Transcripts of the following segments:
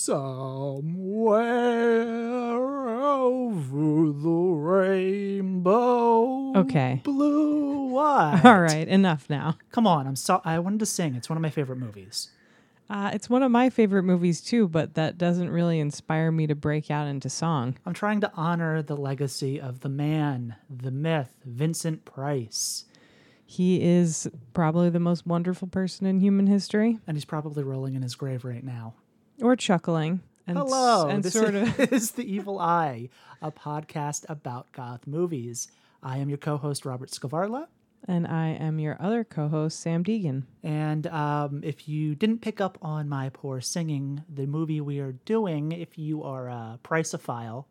Somewhere over the rainbow. Okay. Blue white. All right, enough now. Come on. I'm so I wanted to sing. It's one of my favorite movies. Uh, it's one of my favorite movies too, but that doesn't really inspire me to break out into song. I'm trying to honor the legacy of the man, the myth, Vincent Price. He is probably the most wonderful person in human history, And he's probably rolling in his grave right now. Or chuckling. And, s- Hello, and this sort of. is The Evil Eye, a podcast about goth movies. I am your co-host Robert Scavarla, And I am your other co-host, Sam Deegan. and um, if you didn't pick up on my poor singing, the movie we are doing, if you are a Priceophile,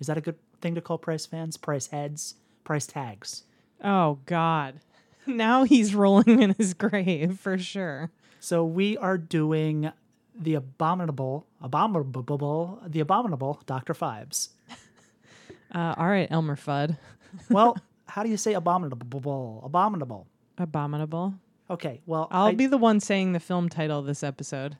is that a good thing to call Price fans? Price heads, Price tags. Oh God! Now he's rolling in his grave for sure. So we are doing the abominable, abominable, the abominable Doctor Phibes. Uh, all right, Elmer Fudd. Well, how do you say abominable? Abominable. Abominable. Okay, well, I'll I- be the one saying the film title this episode.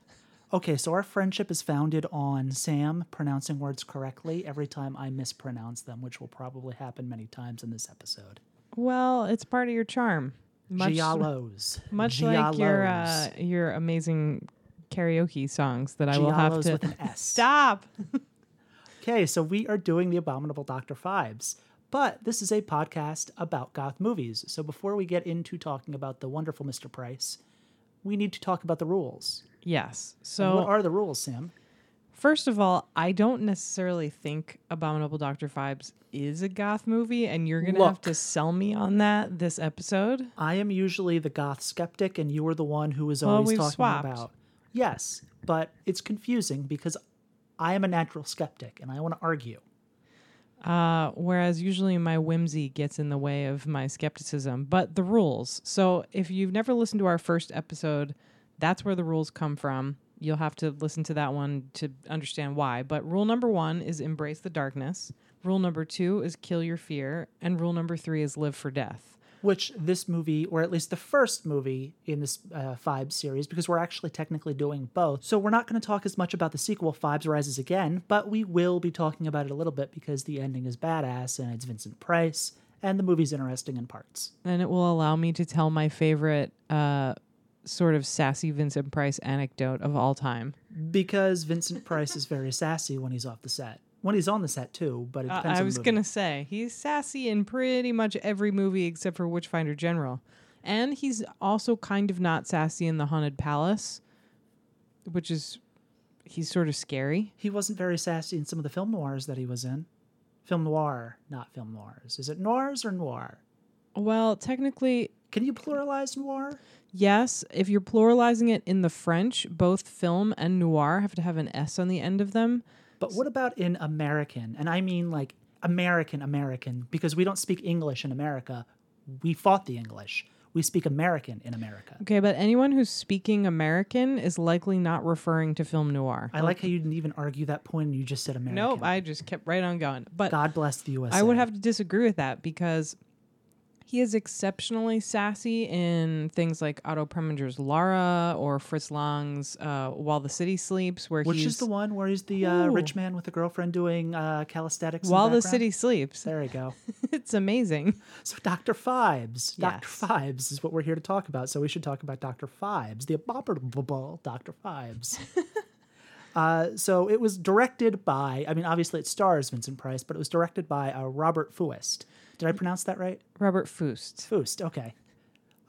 okay. So our friendship is founded on Sam pronouncing words correctly every time I mispronounce them, which will probably happen many times in this episode. Well, it's part of your charm. Much, Giallos, much like your uh, your amazing karaoke songs that I will have to with an S. stop. Okay, so we are doing the Abominable Dr. Phibes, but this is a podcast about goth movies. So before we get into talking about the wonderful Mr. Price, we need to talk about the rules. Yes. And So what are the rules, Sam? First of all, I don't necessarily think Abominable Dr. Phibes is a goth movie, and you're going to have to sell me on that this episode. I am usually the goth skeptic, and you are the one who is always we've talking swapped. about. Yes, but it's confusing because I am a natural skeptic, and I want to argue. Uh, whereas usually my whimsy gets in the way of my skepticism. But the rules. So if you've never listened to our first episode, that's where the rules come from. You'll have to listen to that one to understand why. But rule number one is embrace the darkness. Rule number two is kill your fear. And rule number three is live for death. Which this movie, or at least the first movie in this uh, Phibes series, because we're actually technically doing both. So we're not going to talk as much about the sequel, Phibes Rises Again, but we will be talking about it a little bit because the ending is badass and it's Vincent Price, and the movie's interesting in parts. And it will allow me to tell my favorite uh, sort of sassy Vincent Price anecdote of all time. Because Vincent Price is very sassy when he's off the set. When he's on the set too, but it Uh, depends I on was gonna say he's sassy in pretty much every movie except for Witchfinder General, and he's also kind of not sassy in the Haunted Palace, which is he's sort of scary. He wasn't very sassy in some of the film noirs that he was in. Film noir, not film noirs. Is it noirs or noir? Well, technically, Can you pluralize noir? yes. If you're pluralizing it in the French, both film and noir have to have an s on the end of them. But what about in American? And I mean like American American because we don't speak English in America. We fought the English. We speak American in America. Okay, but anyone who's speaking American is likely not referring to film noir. I like how you didn't even argue that point and you just said American. Nope, I just kept right on going. But God bless the USA. I would have to disagree with that because he is exceptionally sassy in things like Otto Preminger's Laura or Fritz Lang's uh, While the City Sleeps, where Which is the one where he's the uh, rich man with a girlfriend doing uh, calisthenics? While the background? City Sleeps. There you go. it's amazing. So Dr. Phibes. Dr. Yes. Phibes is what we're here to talk about. So we should talk about Dr. Phibes, the abominable Dr. Phibes. uh, so it was directed by, I mean, obviously it stars Vincent Price, but it was directed by uh, Robert Fuest. Did I pronounce that right? Robert Fuest. Fuest, okay.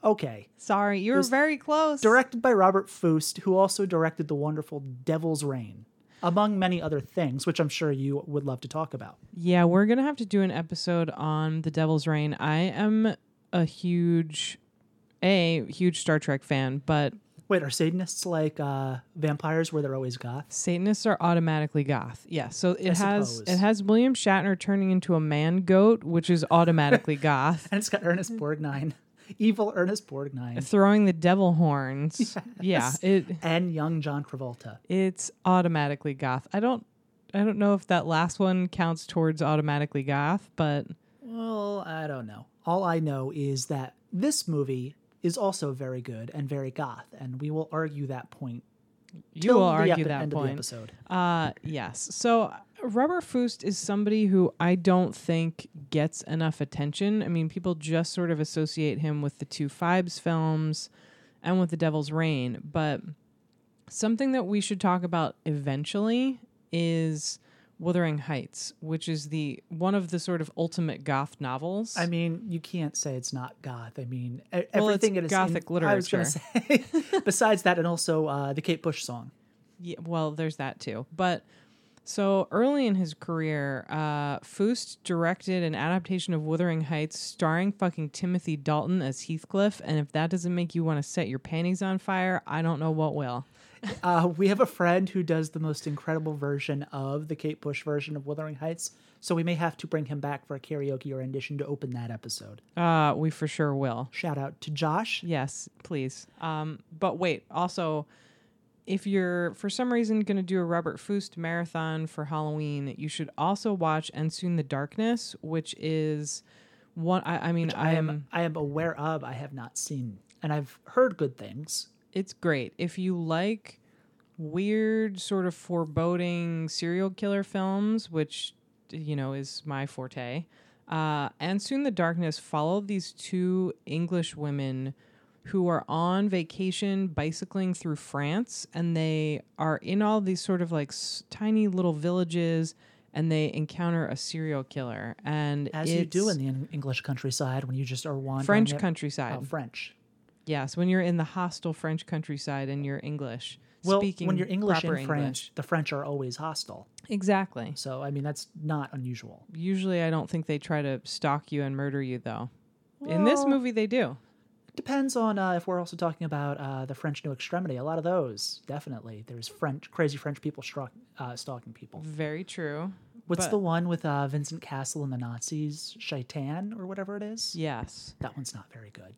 Okay. Sorry, you were very close. Directed by Robert Fuest, who also directed the wonderful Devil's Rain, among many other things, which I'm sure you would love to talk about. yeah, we're gonna have to do an episode on The Devil's Rain. I am a huge, a huge Star Trek fan, but Wait, are Satanists like uh, vampires where they're always goth? Satanists are automatically goth. Yeah, so it has suppose. it has William Shatner turning into a man goat, which is automatically goth. And it's got Ernest Borgnine, evil Ernest Borgnine, Throwing the devil horns. Yeah, it and young John Travolta. it's automatically goth. I don't I don't know if that last one counts towards automatically goth, but Well, I don't know. All I know is that this movie is also very good and very goth, and we will argue that point You will argue epi- that end of the point. episode. Uh, yes. So Robert Fuest is somebody who I don't think gets enough attention. I mean, people just sort of associate him with the two Phibes films and with The Devil's Rain, but something that we should talk about eventually is Wuthering Heights, which is the one of the sort of ultimate goth novels. I mean, you can't say it's not goth. I mean, Well, everything it is in- gothic I was going to literature. say. besides that, and also uh, the Kate Bush song. Yeah, well, there's that too. But so early in his career, uh, Fuest directed an adaptation of Wuthering Heights starring fucking Timothy Dalton as Heathcliff. And if that doesn't make you want to set your panties on fire, I don't know what will. Uh, we have a friend who does the most incredible version of the Kate Bush version of Wuthering Heights, so we may have to bring him back for a karaoke or rendition to open that episode. Uh, we for sure will. Shout out to Josh. Yes, please. Um, but wait, also, if you're for some reason going to do a Robert Fuest marathon for Halloween, you should also watch And Soon the Darkness, which is one. I, I mean, I I'm- I am aware of. I have not seen, and I've heard good things. It's great if you like weird sort of foreboding serial killer films which you know is my forte uh, and soon the darkness followed these two english women who are on vacation bicycling through france and they are in all these sort of like s- tiny little villages and they encounter a serial killer and As you do in the en- English countryside when you just are wandering. french it- countryside Oh, French. Yes, when you're in the hostile French countryside and you're English. Well, speaking when you're English in proper France, English. the French are always hostile. Exactly. So I mean, that's not unusual. Usually I don't think they try to stalk you and murder you though. in this movie they do. Depends on uh, if we're also talking about uh, the French New Extremity. A lot of those, definitely. There's French, crazy French people stalk, uh, stalking people. Very true. What's But- the one with uh, Vincent Cassel and the Nazis? Sheitan or whatever it is. Yes. That one's not very good.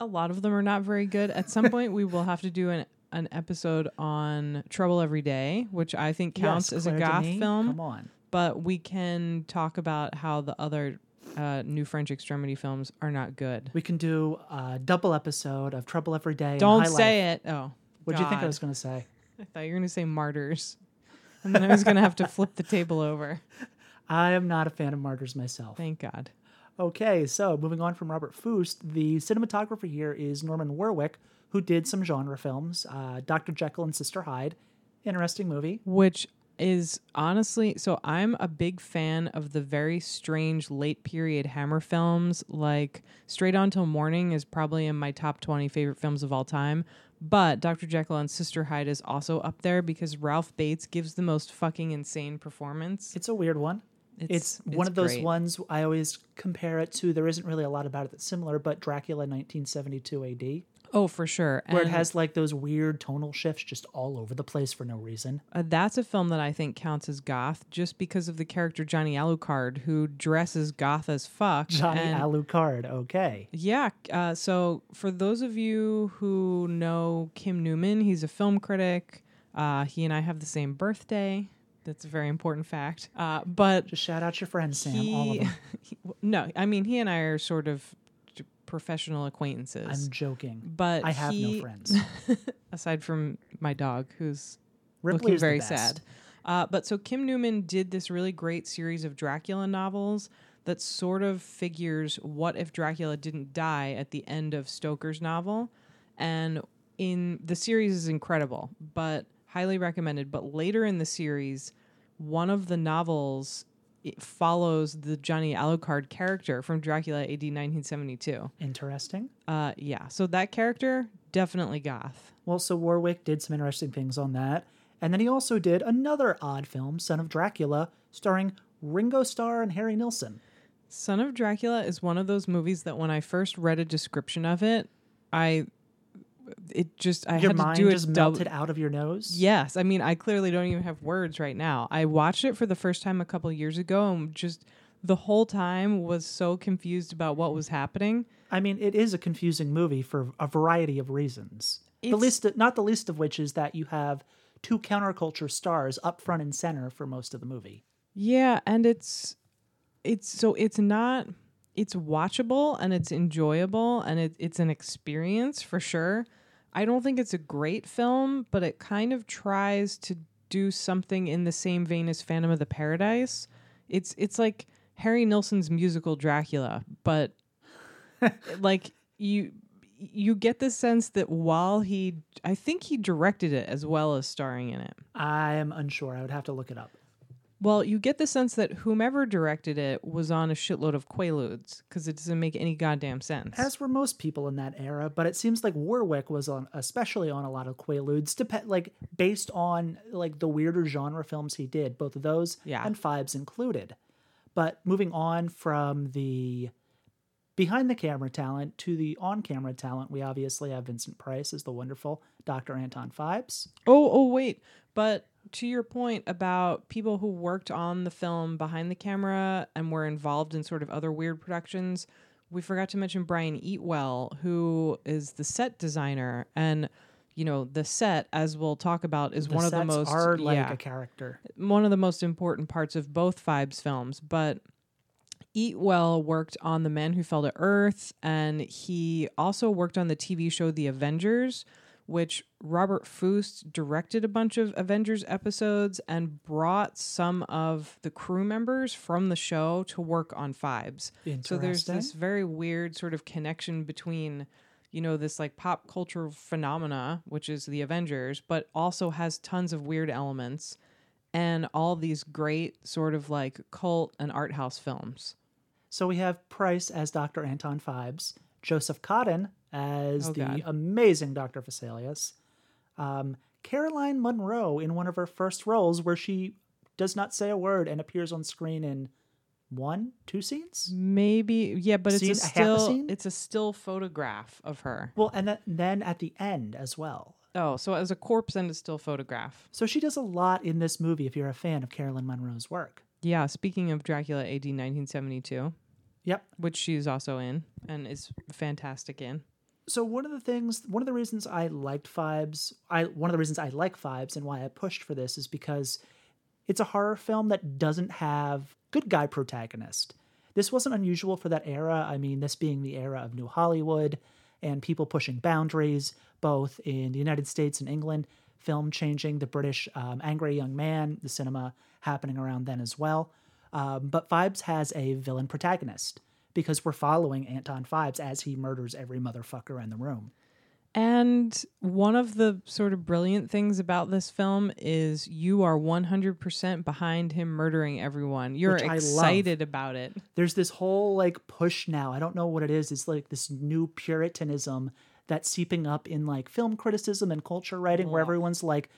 A lot of them are not very good. At some point we will have to do an an episode on Trouble Every Day, which I think counts Yes, as a goth Denis, film. Come on. But we can talk about how the other uh, new French extremity films are not good. We can do a double episode of Trouble Every Day. Don't say Life. it. Oh. What do you think I was going to say? I thought you were going to say martyrs. And then I was going to have to flip the table over. I am not a fan of martyrs myself. Thank God. Okay, so moving on from Robert Fuest, the cinematographer here is Norman Warwick, who did some genre films, uh, Dr. Jekyll and Sister Hyde. Interesting movie. Which is honestly, so I'm a big fan of the very strange late period Hammer films. Like Straight On Till Morning is probably in my top 20 favorite films of all time. But Dr. Jekyll and Sister Hyde is also up there because Ralph Bates gives the most fucking insane performance. It's a weird one. It's, one it's of those great. ones I always compare it to. There isn't really a lot about it that's similar, but Dracula 1972 AD, Oh, for sure. where it has like those weird tonal shifts just all over the place for no reason. Uh, that's a film that I think counts as goth just because of the character Johnny Alucard, who dresses goth as fuck. Johnny and- Alucard, okay. Yeah. Uh, so for those of you who know Kim Newman, he's a film critic. Uh, he and I have the same birthday. That's a very important fact. Uh, but Just shout out your friends, Sam, he, all of them. he- no, I mean he and I are sort of professional acquaintances. I'm joking. but I have he- no friends. aside from my dog, who's Ripley looking very sad. Uh, but so Kim Newman did this really great series of Dracula novels that sort of figures what if Dracula didn't die at the end of Stoker's novel, and in the series is incredible, but highly recommended. But later in the series, one of the novels it follows the Johnny Alucard character from Dracula AD 1972. Interesting. Uh, yeah, so that character definitely goth. Well, so Warwick did some interesting things on that. And then he also did another odd film, Son of Dracula, starring Ringo Starr and Harry Nilsson. Son of Dracula is one of those movies that when I first read a description of it, I it just I Your had mind to do just dub- melted out of your nose. Yes, I mean I clearly don't even have words right now. I watched it for the first time a couple years ago and just the whole time was so confused about what was happening. I mean, it is a confusing movie for a variety of reasons. The It's- least, not the least of which is that you have two counterculture stars up front and center for most of the movie. Yeah, and it's it's so it's not it's watchable and it's enjoyable and it, it's an experience for sure. I don't think it's a great film, but it kind of tries to do something in the same vein as Phantom of the Paradise. It's it's like Harry Nilsson's musical Dracula, but like you you get the sense that while he I think he directed it as well as starring in it. I am unsure. I would have to look it up. Well, you get the sense that whomever directed it was on a shitload of quaaludes because it doesn't make any goddamn sense. As were most people in that era, but it seems like Warwick was on, especially on a lot of Quaaludes, dep- like based on like the weirder genre films he did, both of those Yeah. and Phibes included. But moving on from the behind the camera talent to the on camera talent, we obviously have Vincent Price as the wonderful Dr. Anton Phibes. Oh, oh, wait. But to your point about people who worked on the film behind the camera and were involved in sort of other weird productions, we forgot to mention Brian Eatwell, who is the set designer. And, you know, the set, as we'll talk about, is The one of the most are like yeah, a character. one of the most important parts of both Phibes films. But Eatwell worked on The Man Who Fell to Earth, and he also worked on the TV show The Avengers, which Robert Fuest directed a bunch of Avengers episodes and brought some of the crew members from the show to work on Phibes. So there's this very weird sort of connection between you know this like pop culture phenomena which is the avengers but also has tons of weird elements and all these great sort of like cult and art house films So we have Price as Dr. Anton Fibes, Joseph Cotton as Oh, the God. amazing Dr. Vesalius, um, Caroline Munro in one of her first roles where she does not say a word and appears on screen in one, two scenes. maybe yeah but it's Scene- a a a still scene? it's a still photograph of her Well, and then, then at the end as well. oh so as a corpse and a still photograph So she does a lot in this movie if you're a fan of Caroline Munro's work. yeah speaking of dracula ad 1972 Yep. which she's also in and is fantastic in so one of the things one of the reasons i liked phibes i one of the reasons i like phibes and why i pushed for this is because it's a horror film that doesn't have good guy protagonist. This wasn't unusual for that era i mean this being the era of new hollywood and people pushing boundaries both in the united states and england film changing the british um, angry young man the cinema happening around then as well. Um, but Phibes has a villain protagonist because we're following Anton Phibes as he murders every motherfucker in the room. And one of the sort of brilliant things about this film is you are 100% behind him murdering everyone. You're I love. excited about it. There's this whole like push now. I don't know what it is. It's like this new puritanism that's seeping up in like film criticism and culture writing where everyone's like,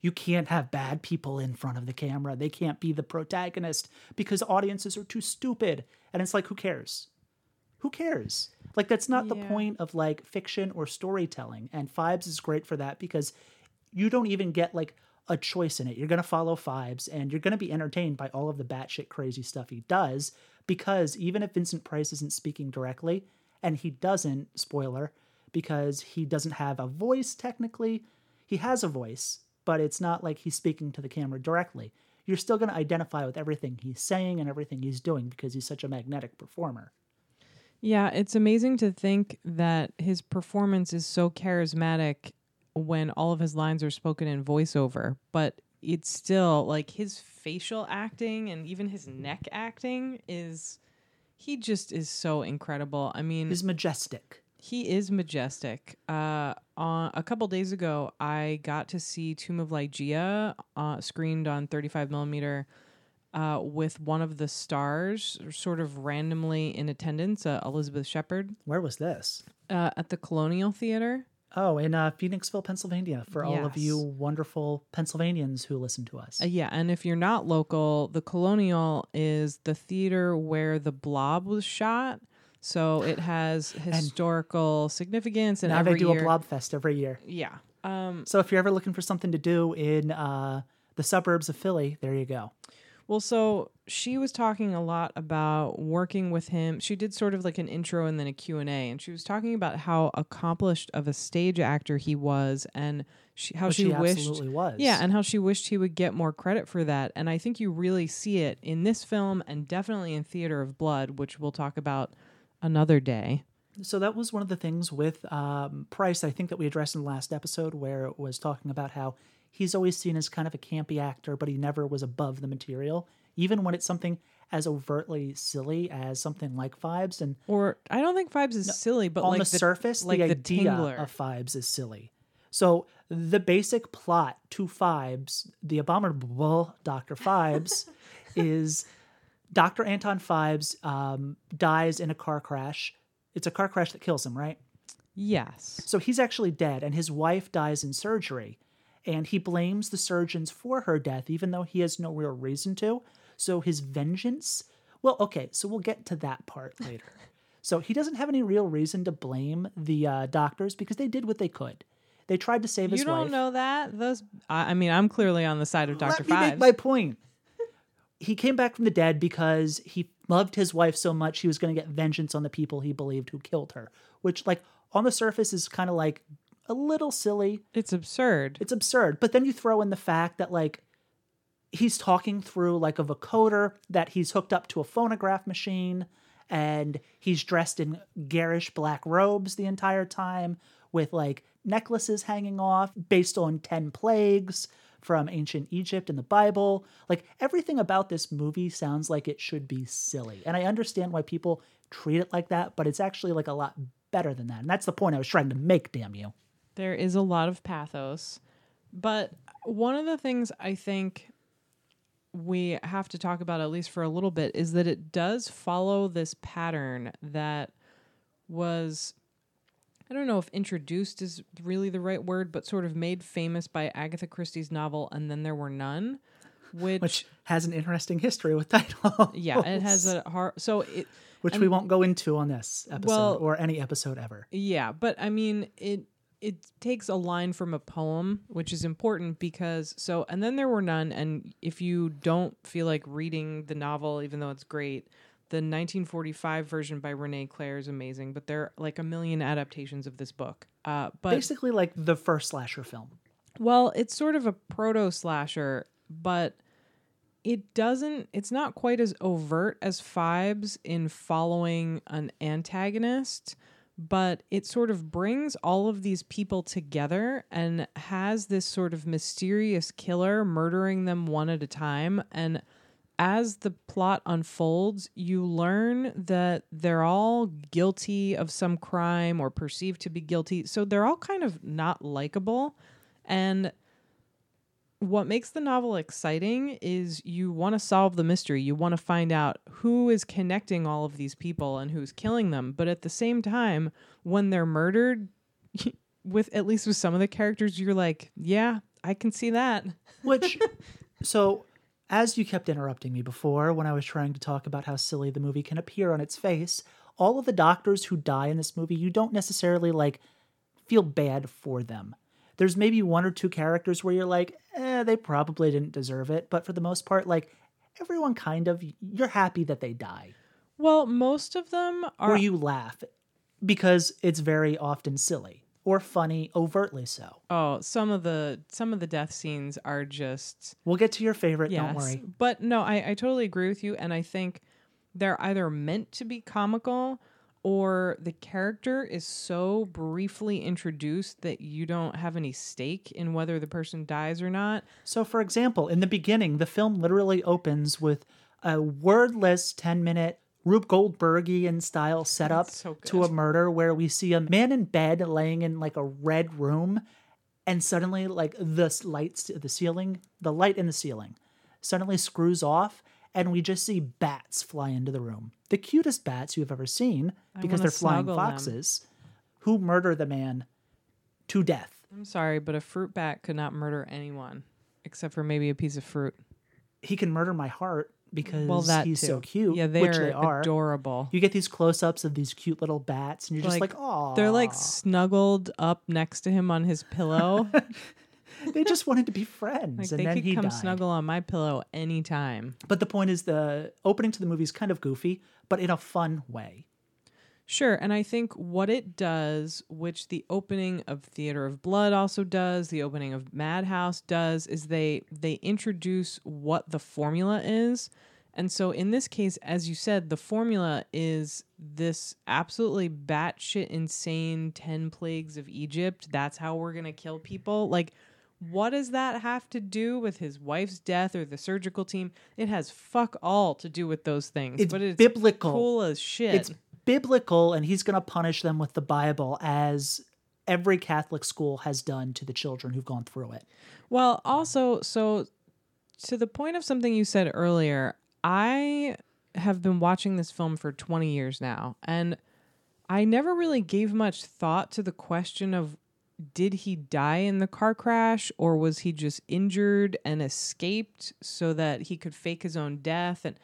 you can't have bad people in front of the camera. They can't be the protagonist because audiences are too stupid. And it's like, who cares? Who cares? Like that's not the point of like fiction or storytelling. And Phibes is great for that because you don't even get like a choice in it. You're gonna follow Phibes and you're gonna be entertained by all of the batshit crazy stuff he does. Because even if Vincent Price isn't speaking directly, and he doesn't, spoiler, because he doesn't have a voice technically, he has a voice, but it's not like he's speaking to the camera directly. You're still gonna identify with everything he's saying and everything he's doing because he's such a magnetic performer. Yeah, it's amazing to think that his performance is so charismatic when all of his lines are spoken in voiceover, but it's still like his facial acting and even his neck acting is he just is so incredible. I mean, He's majestic. He is majestic. Uh, on, a couple days ago, I got to see Tomb of Ligeia uh, screened on 35 millimeter uh, with one of the stars, sort of randomly in attendance, uh, Elizabeth Shepherd, Where was this? uh, at the Colonial Theater. Oh, in uh, Phoenixville, Pennsylvania, for all of you wonderful Pennsylvanians who listen to us. Uh, yeah, and if you're not local, the Colonial is the theater where the Blob was shot. So it has historical significance, and now every they do year, a blob fest every year. Yeah. Um, So if you're ever looking for something to do in uh, the suburbs of Philly, there you go. Well, so she was talking a lot about working with him. She did sort of like an intro and then a Q&A and she was talking about how accomplished of a stage actor he was and she, how Which she he wished absolutely was. Yeah, and how she wished he would get more credit for that. And I think you really see it in this film and definitely in Theater of Blood, which we'll talk about another day. So that was one of the things with um, Price, I think that we addressed in the last episode, where it was talking about how he's always seen as kind of a campy actor, but he never was above the material, even when it's something as overtly silly as something like Phibes. And Or I don't think Phibes is silly, but on like the, surface, like the the idea Tingler. of Phibes is silly. So the basic plot to Phibes, the abominable Dr. Phibes, is Dr. Anton Phibes um, dies in a car crash. It's a car crash that kills him, right? yes. So he's actually dead, and his wife dies in surgery. And he blames the surgeons for her death, even though he has no real reason to. So his vengeance. Well, okay, so we'll get to that part later. so he doesn't have any real reason to blame the uh, doctors because they did what they could. They tried to save his wife. You don't know that? Those I, I mean, I'm clearly on the side of Dr. Let me make my point. He came back from the dead because he loved his wife so much he was going to get vengeance on the people he believed who killed her, which, like, on the surface is kind of like a little silly. It's absurd. It's absurd. But then you throw in the fact that like he's talking through like a vocoder that he's hooked up to a phonograph machine and he's dressed in garish black robes the entire time with like necklaces hanging off based on 10 plagues from ancient Egypt and the Bible. Like everything about this movie sounds like it should be silly. And I understand why people treat it like that, but it's actually like a lot better than that. And that's the point I was trying to make, damn you. There is a lot of pathos. But one of the things I think we have to talk about, at least for a little bit, is that it does follow this pattern that was, I don't know if introduced is really the right word, but sort of made famous by Agatha Christie's novel, And Then There Were None. Which, which has an interesting history with titles. yeah, it has a hard. So it, which we won't go into on this episode Well- or any episode ever. Yeah, but I mean it it takes a line from a poem, which is important because so and then there were none and if you don't feel like reading the novel even though it's great, the 1945 version by René Clair is amazing, but there are like a million adaptations of this book. Uh but Basically, like the first slasher film. well, it's sort of a proto slasher, but it doesn't it's not quite as overt as Phibes in following an antagonist, but it sort of brings all of these people together and has this sort of mysterious killer murdering them one at a time and as the plot unfolds, you learn that they're all guilty of some crime or perceived to be guilty. So they're all kind of not likable. And what makes the novel exciting is you want to solve the mystery. You want to find out who is connecting all of these people and who's killing them. But at the same time, when they're murdered, with at least with some of the characters, you're like, yeah, I can see that. Which, so as you kept interrupting me before when I was trying to talk about how silly the movie can appear on its face, all of the doctors who die in this movie, you don't necessarily like feel bad for them. There's maybe one or two characters where you're like, eh, they probably didn't deserve it. But for the most part, like everyone kind of, you're happy that they die. Well, most of them are Or you laugh because it's very often silly or funny, overtly so. Oh, some of the some of the death scenes are just We'll get to your favorite, yes. don't worry. But no, I, I totally agree with you, and I think they're either meant to be comical or the character is so briefly introduced that you don't have any stake in whether the person dies or not. So, for example, in the beginning, the film literally opens with a wordless 10 minute Rube Goldbergian style setup so to a murder where we see a man in bed laying in like a red room, and suddenly, like the lights, the ceiling, the light in the ceiling suddenly screws off, and we just see bats fly into the room. The cutest bats you've ever seen because they're flying snuggle them. foxes who murder the man to death. I'm sorry, but a fruit bat could not murder anyone except for maybe a piece of fruit. He can murder my heart because Well, that he's too. so cute, Yeah, they which are they are. adorable. You get these close-ups of these cute little bats, and you're just like, oh, they're like snuggled up next to him on his pillow. they just wanted to be friends, like and they then could he come died. snuggle on my pillow anytime. But the point is, the opening to the movie is kind of goofy, but in a fun way. Sure, and I think what it does, which the opening of Theater of Blood also does, the opening of Madhouse does, is they they introduce what the formula is, And so in this case, as you said, the formula is this absolutely batshit insane 10 plagues of Egypt. That's how we're going to kill people. Like, what does that have to do with his wife's death or the surgical team? It has fuck all to do with those things. It's but it's biblical. cool as shit. It's biblical, and he's going to punish them with the Bible as every Catholic school has done to the children who've gone through it. Well, also, so to the point of something you said earlier, I have been watching this film for 20 years now, and I never really gave much thought to the question of did he die in the car crash or was he just injured and escaped so that he could fake his own death and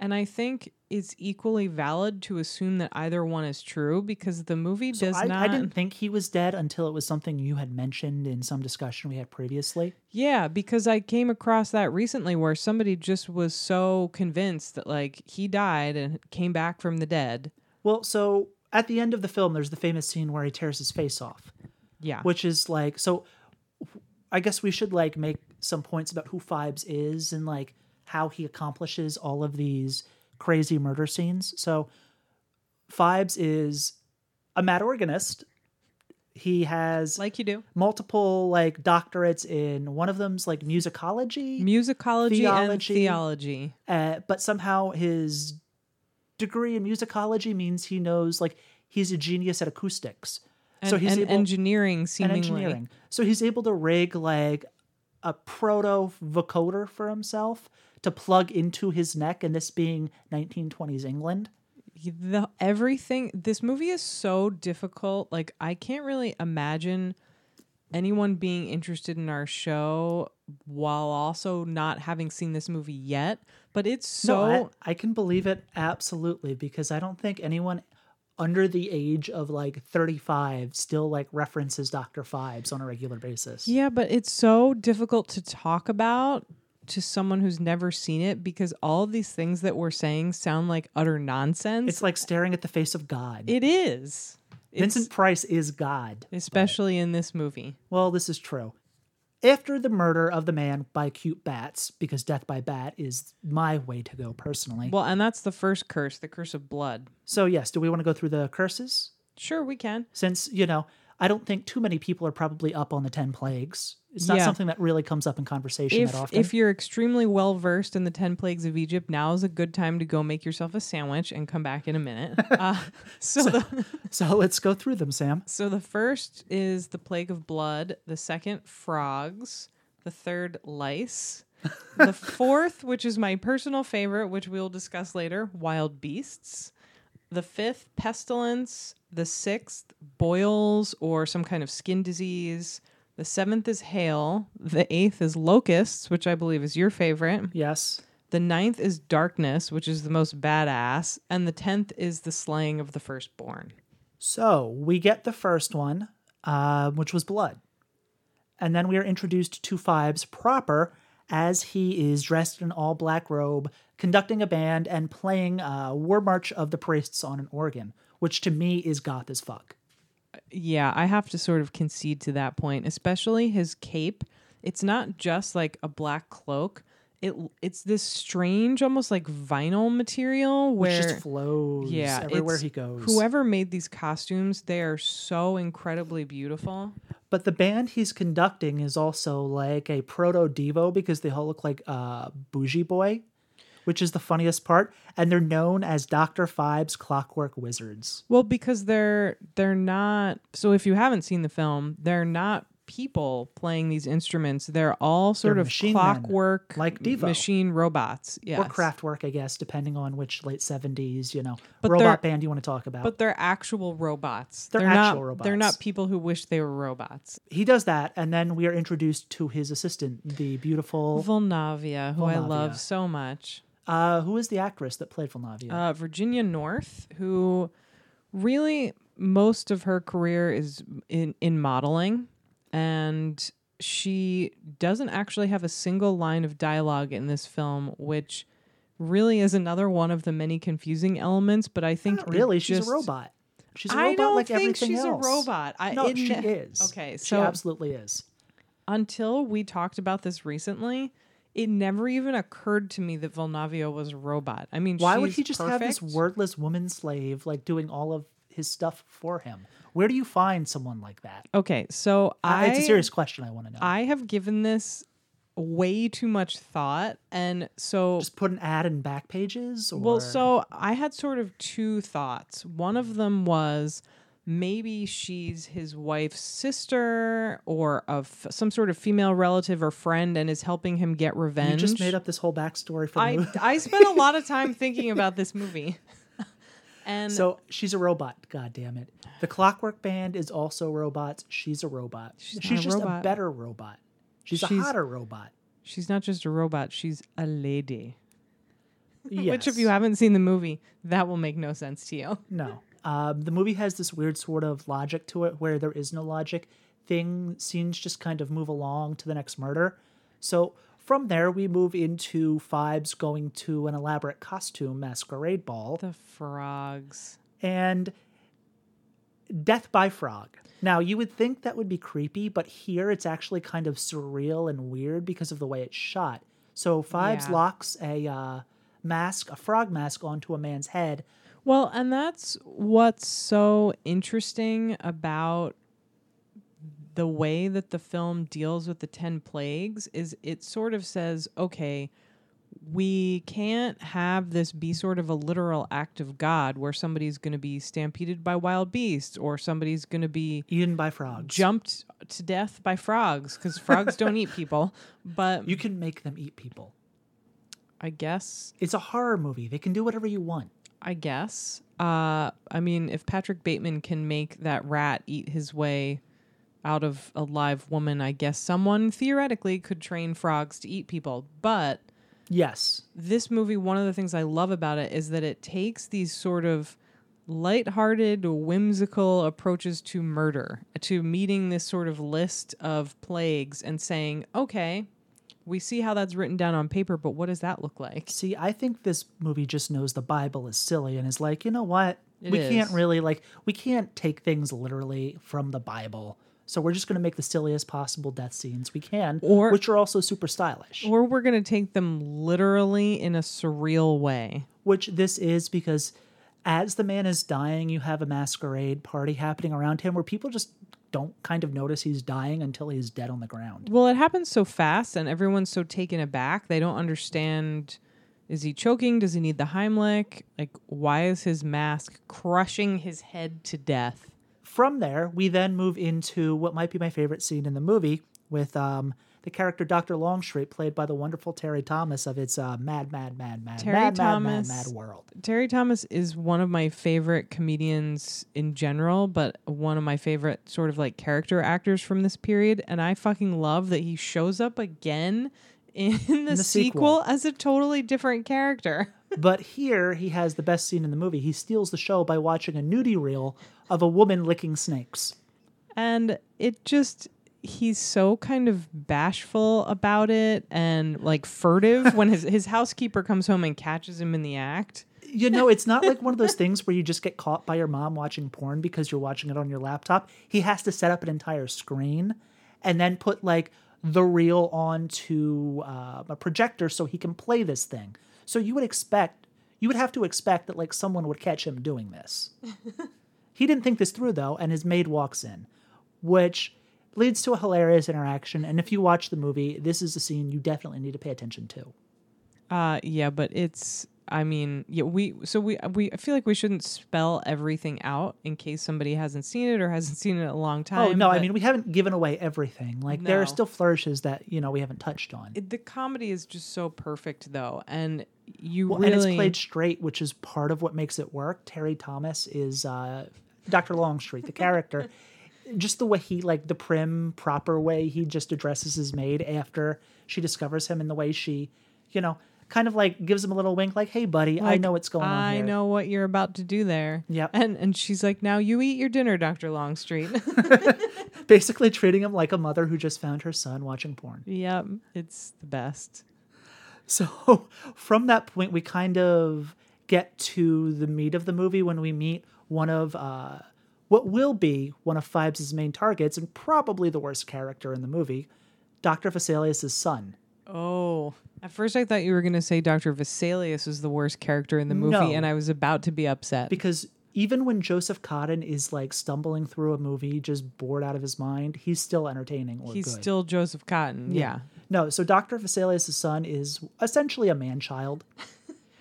and I think it's equally valid to assume that either one is true because the movie So does I, not I didn't think he was dead until it was something you had mentioned in some discussion we had previously. Yeah, because I came across that recently where somebody just was so convinced that like he died and came back from the dead. Well, so at the end of the film, there's the famous scene where he tears his face off, Yeah. which is like so. I guess we should like make some points about who Phibes is and like how he accomplishes all of these crazy murder scenes. So, Phibes is a mad organist. He has like you do. multiple like doctorates in one of them's like musicology, Musicology and Theology. theology. uh, but somehow his degree in musicology means he knows like he's a genius at acoustics. And, so he's able engineering seemingly. engineering. So he's able to rig like a proto vocoder for himself to plug into his neck, and this being 1920s England. the everything this movie is so difficult like i can't really imagine anyone being interested in our show while also not having seen this movie yet but it's so no, I, I can believe it absolutely because I don't think anyone under the age of like 35 still like references Dr. Phibes on a regular basis. yeah but it's so difficult to talk about to someone who's never seen it because all of these things that we're saying sound like utter nonsense It's like staring at the face of God. it is It's- Vincent Price is God. especially in this movie Well, this is true. After the murder of the man by cute bats, because death by bat is my way to go personally. well and that's the first curse the curse of blood so, yes, do we want to go through the curses? sure we can Since, you know, I don't think too many people are probably up on the 10 plagues. It's not Yeah. something that really comes up in conversation if that often. if you're extremely well versed in the 10 plagues of egypt now is a good time to go make yourself a sandwich and come back in a minute uh, so the so, let's go through them, Sam. so the first is the plague of blood the second frogs the third lice the fourth which is my personal favorite which we'll discuss later wild beasts the fifth pestilence the sixth boils or some kind of skin disease the seventh is hail the eighth is locusts which i believe is your favorite Yes. the ninth is darkness which is the most badass and the tenth is the slaying of the firstborn So, we get the first one, uh, which was blood. And then we are introduced to Phibes proper as he is dressed in an all black robe, conducting a band and playing uh, War March of the Priests on an organ, which to me is goth as fuck. Yeah, I have to sort of concede to that point, especially his cape. It's not just like a black cloak. It it's this strange, almost like vinyl material Which where just flows yeah, everywhere he goes. Whoever made these costumes, they are so incredibly beautiful. But the band he's conducting is also like a proto Devo because they all look like uh, Booji Boy, which is the funniest part. And they're known as Dr. Phibes Clockwork Wizards. Well, because they're they're not. So if you haven't seen the film, they're not people playing these instruments. They're all sort They're of machine men, clockwork, like Devo. machine robots. Yes. Or Kraftwerk, I guess, depending on which late 70s, you know, But robot they're- band you want to talk about. But they're actual robots. They're not, actual They're not people who wish they were robots. he does that, and then we are introduced to his assistant, the beautiful. Vulnavia, who I love so much. Uh, who is the actress that played Vulnavia? Uh, Virginia North, who really most of her career is in, in modeling. And she doesn't actually have a single line of dialogue in this film, which really is another one of the many confusing elements. But I think Not really, she's just- a robot. She's a robot I don't like think everything she's else. a robot. I, no, it she is. Okay, she so absolutely is. until we talked about this recently, it never even occurred to me that Vulnavia was a robot. I mean, Why would he just have this wordless woman slave like doing all of his stuff for him? Where do you find someone like that? Okay, so Uh, I it's a serious question. I want to know. I have given this way too much thought, and so just put an ad in back pages. Or... Well, so I had sort of two thoughts. One of them was maybe she's his wife's sister or of some sort of female relative or friend and is helping him get revenge. you just made up this whole backstory for the I movie. I spent a lot of time thinking about this movie. And So she's a robot. God damn it. The Clockwork Band is also robots. She's a robot. She's, a just a robot. better robot. She's, a hotter robot. she's not just a robot, she's a lady. Yes. Which if you haven't seen the movie, that will make no sense to you. No. Um, the movie has this weird sort of logic to it where there is no logic. Thing scenes just kind of move along to the next murder. So from there, we move into Phibes going to an elaborate costume masquerade ball The frogs. and Death by Frog. Now, you would think that would be creepy, but here it's actually kind of surreal and weird because of the way it's shot. So Phibes Yeah. locks a uh, mask, a frog mask, onto a man's head. Well, and that's what's so interesting about the way that the film deals with the 10 plagues is it sort of says, okay, we can't have this be sort of a literal act of God where somebody's going to be stampeded by wild beasts or somebody's going to be Eaten by frogs. jumped to death by frogs because frogs don't eat people. But You can make them eat people. I guess It's a horror movie. They can do whatever you want. I guess. Uh, I mean, if Patrick Bateman can make that rat eat his way out of a live woman, I guess someone theoretically could train frogs to eat people. But Yes. this movie, one of the things I love about it is that it takes these sort of lighthearted, whimsical approaches to murder, to meeting this sort of list of plagues and saying, okay, we see how that's written down on paper, but what does that look like? See, I think this movie just knows the Bible is silly and is like, you know what? It we can't really like we can't take things literally from the Bible. So we're just going to make the silliest possible death scenes we can, Or- which are also super stylish. Or we're going to take them literally in a surreal way. which this is because as the man is dying, you have a masquerade party happening around him where people just don't kind of notice he's dying until he's dead on the ground. Well, it happens so fast and everyone's so taken aback. They don't understand is he choking? Does he need the Heimlich? Like, why is his mask crushing his head to death? From there, we then move into what might be my favorite scene in the movie with um, the character Dr. Longstreet, played by the wonderful Terry Thomas of its uh, Mad, Mad, Mad, Mad, Terry Mad, Thomas- Mad, Mad, Mad World. Terry Thomas is one of my favorite comedians in general, but one of my favorite sort of like character actors from this period. And I fucking love that he shows up again in the, the sequel sequel. as a totally different character. but here, he has the best scene in the movie. He steals the show by watching a nudie reel of a woman licking snakes. and it just he's so kind of bashful about it and like furtive when his his housekeeper comes home and catches him in the act. You know, it's not like one of those things where you just get caught by your mom watching porn because you're watching it on your laptop. He has to set up an entire screen and then put like the reel onto uh, a projector so he can play this thing. So you would expect, you would have to expect that like someone would catch him doing this. he didn't think this through though, and his maid walks in, which leads to a hilarious interaction. And if you watch the movie, this is a scene you definitely need to pay attention to. Uh yeah, but it's I mean, yeah, we so we we I feel like we shouldn't spell everything out in case somebody hasn't seen it or hasn't seen it in a long time. Oh no, I mean we haven't given away everything. Like there are still flourishes that you know we haven't touched on. it- the comedy is just so perfect though, and you Well, really And it's played straight, which is part of what makes it work. Terry Thomas is uh, Dr. Longstreet, the character. just the way he like the prim, proper way he just addresses his maid after she discovers him, and the way she, you know, kind of like gives him a little wink, like, "Hey, buddy, I know what's going on I know what you're about to do there. yeah And and she's like, now you eat your dinner, Doctor Longstreet. Basically, treating him like a mother who just found her son watching porn. yep, it's the best. So from that point, we kind of get to the meat of the movie when we meet one of uh, what will be one of Phibes' main targets and probably the worst character in the movie, Dr. Vesalius' son, Oh. At first, I thought you were going to say Dr. Vesalius is the worst character in the movie, No. and I was about to be upset. because even when Joseph Cotten is like stumbling through a movie, just bored out of his mind, he's still entertaining or He's good. still Joseph Cotten. Yeah. no. So Doctor Vesalius' son is essentially a man child.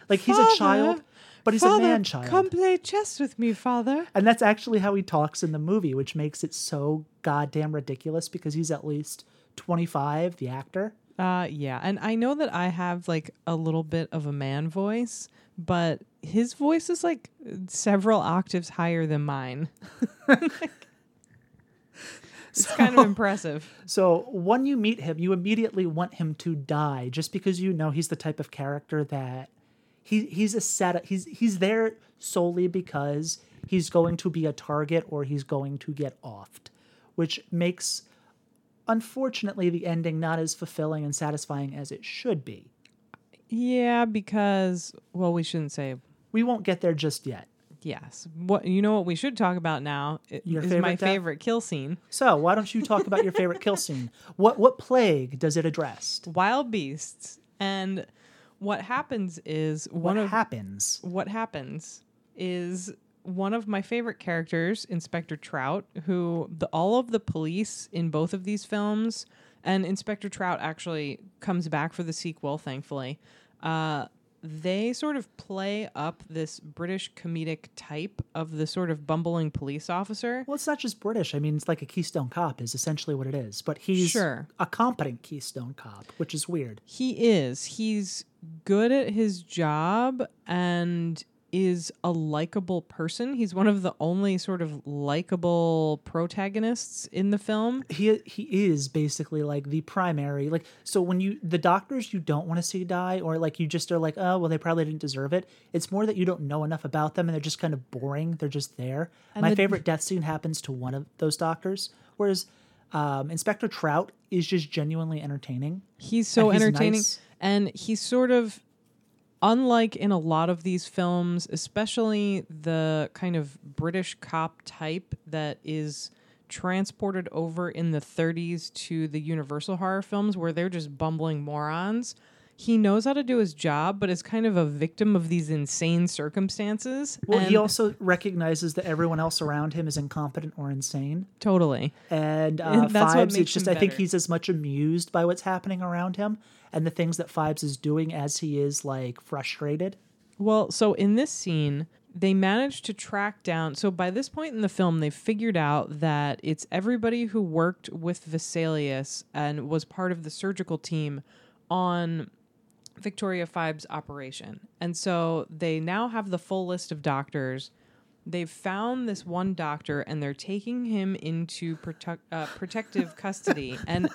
Like he's a child, but he's father, a man child. come play chess with me, father. And that's actually how he talks in the movie, which makes it so goddamn ridiculous because he's at least 25, the actor. Uh, yeah, and I know that I have like a little bit of a man voice, but his voice is like several octaves higher than mine. it's kind of impressive. So when you meet him, you immediately want him to die just because you know he's the type of character that he he's a set he's he's there solely because he's going to be a target or he's going to get offed, which makes unfortunately the ending not as fulfilling and satisfying as it should be. Yeah, because well, we shouldn't say We won't get there just yet. yes. What you know what we should talk about now is favorite my death? favorite kill scene. So why don't you talk about your favorite kill scene? What what plague does it address? Wild beasts. And what happens is What one of happens? what happens is one of my favorite characters, Inspector Trout, who the, all of the police in both of these films, and Inspector Trout actually comes back for the sequel, thankfully. Uh, they sort of play up this British comedic type of the sort of bumbling police officer. Well, it's not just British. I mean, it's like a Keystone Cop is essentially what it is. But he's Sure. a competent Keystone Cop, which is weird. He is. He's good at his job and is a likable person. He's one of the only sort of likable protagonists in the film. He he is basically like the primary. Like so, when you the doctors you don't want to see die, or like you just are like, oh well, they probably didn't deserve it. It's more that you don't know enough about them, and they're just kind of boring. They're just there. My the- favorite death scene happens to one of those doctors, whereas um, Inspector Trout is just genuinely entertaining. He's so he's entertaining nice. and he's sort of unlike in a lot of these films, especially the kind of British cop type that is transported over in the 30s to the Universal horror films where they're just bumbling morons. He knows how to do his job, but is kind of a victim of these insane circumstances. Well, he also recognizes that everyone else around him is incompetent or insane. totally. And uh, And that's what Phibes, makes it's just I think he's as much amused by what's happening around him and the things that Phibes is doing as he is like frustrated. Well, so in this scene, they managed to track down. So by this point in the film, they've figured out that it's everybody who worked with Vesalius and was part of the surgical team on Victoria Phibes' operation. And so they now have the full list of doctors. They've found this one doctor and they're taking him into protect, uh, protective custody. And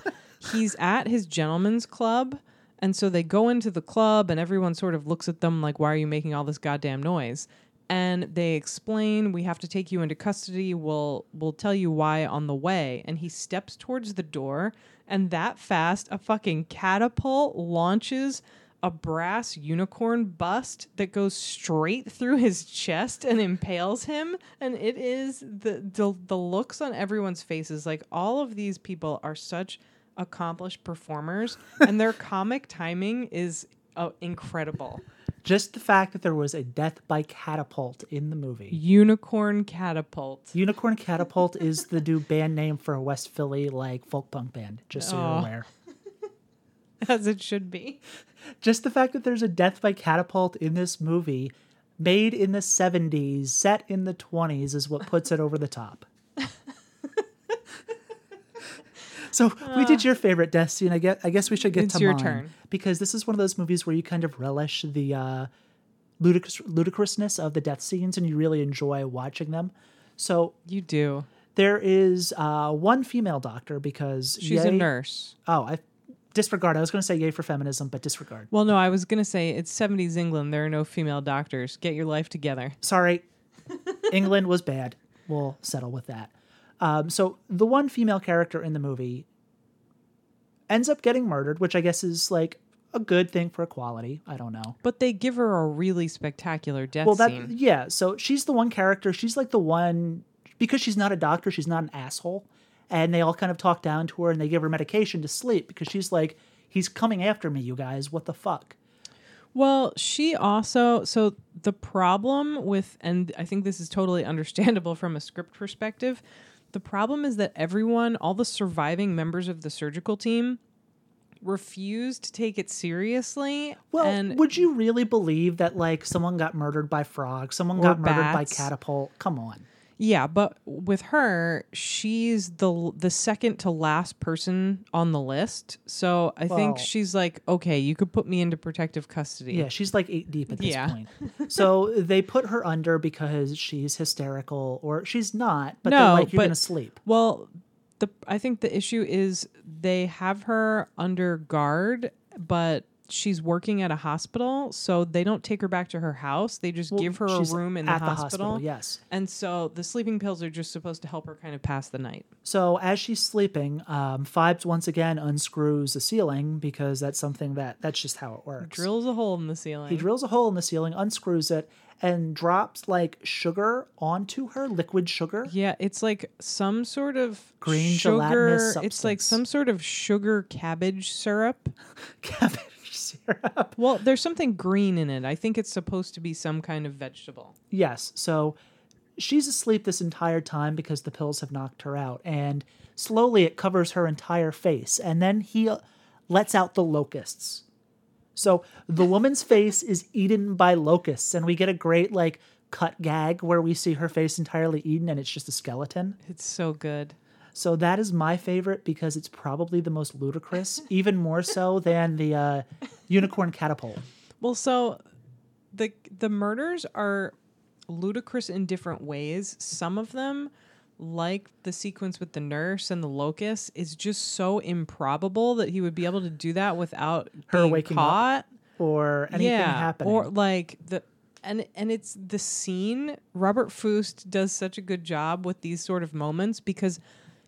he's at his gentleman's club. And so they go into the club and everyone sort of looks at them like, why are you making all this goddamn noise? And they explain, we have to take you into custody. We'll we'll tell you why on the way. And he steps towards the door, and that fast, a fucking catapult launches a brass unicorn bust that goes straight through his chest and impales him and it is the the, the looks on everyone's faces like all of these people are such accomplished performers and their comic timing is uh, incredible Just the fact that there was a death by catapult in the movie. unicorn catapult Unicorn Catapult is the new band name for a West Philly like folk punk band, just so Aw. you're aware. as it should be Just the fact that there's a death by catapult in this movie made in the 70s, set in the 20s is what puts it over the top. So we did your favorite death scene. I guess I guess we should get It's to your mine turn. because this is one of those movies where you kind of relish the uh, ludicrous ludicrousness of the death scenes and you really enjoy watching them. So you do there is uh, one female doctor because she's a nurse Oh, I disregard. I was going to say yay for feminism, but disregard. well no i was gonna say it's 70s england there are no female doctors get your life together Sorry, England was bad. We'll settle with that. Um, so the one female character in the movie ends up getting murdered, which I guess is like a good thing for equality. I don't know. but they give her a really spectacular death Well, that scene yeah. So she's the one character. She's like the one because she's not a doctor. She's not an asshole, and they all kind of talk down to her and they give her medication to sleep because she's like, He's coming after me, you guys. What the fuck? Well, she also so the problem with and I think this is totally understandable from a script perspective. The problem is that everyone, all the surviving members of the surgical team refused to take it seriously. Well, and would you really believe that like someone got murdered by frogs, someone got murdered by catapult? Come on. Yeah, but with her, she's the the second to last person on the list. So I think she's like, okay, you could put me into protective custody. Yeah, she's like eight deep at this Yeah. point. So they put her under because she's hysterical, or she's not, but No, like, you're but- gonna sleep. Well, the I think the issue is they have her under guard, but she's working at a hospital, so they don't take her back to her house. They just Well, give her a room in at the hospital. Yes. And so the sleeping pills are just supposed to help her kind of pass the night. So as she's sleeping, um, Phibes once again unscrews the ceiling because that's something that that's just how it works. Drills a hole in the ceiling. He drills a hole in the ceiling, unscrews it, and drops like sugar onto her, liquid sugar. Yeah, it's like some sort of Green sugar. It's like some sort of sugar cabbage syrup. Cabbage syrup. Well, there's something green in it. I think it's supposed to be some kind of vegetable. Yes. So she's asleep this entire time because the pills have knocked her out. And slowly it covers her entire face. And then he lets out the locusts. So the woman's face is eaten by locusts. And we get a great, like, cut gag where we see her face entirely eaten and it's just a skeleton. It's so good. So that is my favorite because it's probably the most ludicrous, even more so than the uh, unicorn catapult. Well, so the the murders are ludicrous in different ways. Some of them, like the sequence with the nurse and the locust, is just so improbable that he would be able to do that without Her waking up. Or anything yeah, happening. or like the and and it's the scene. Robert Fuest does such a good job with these sort of moments because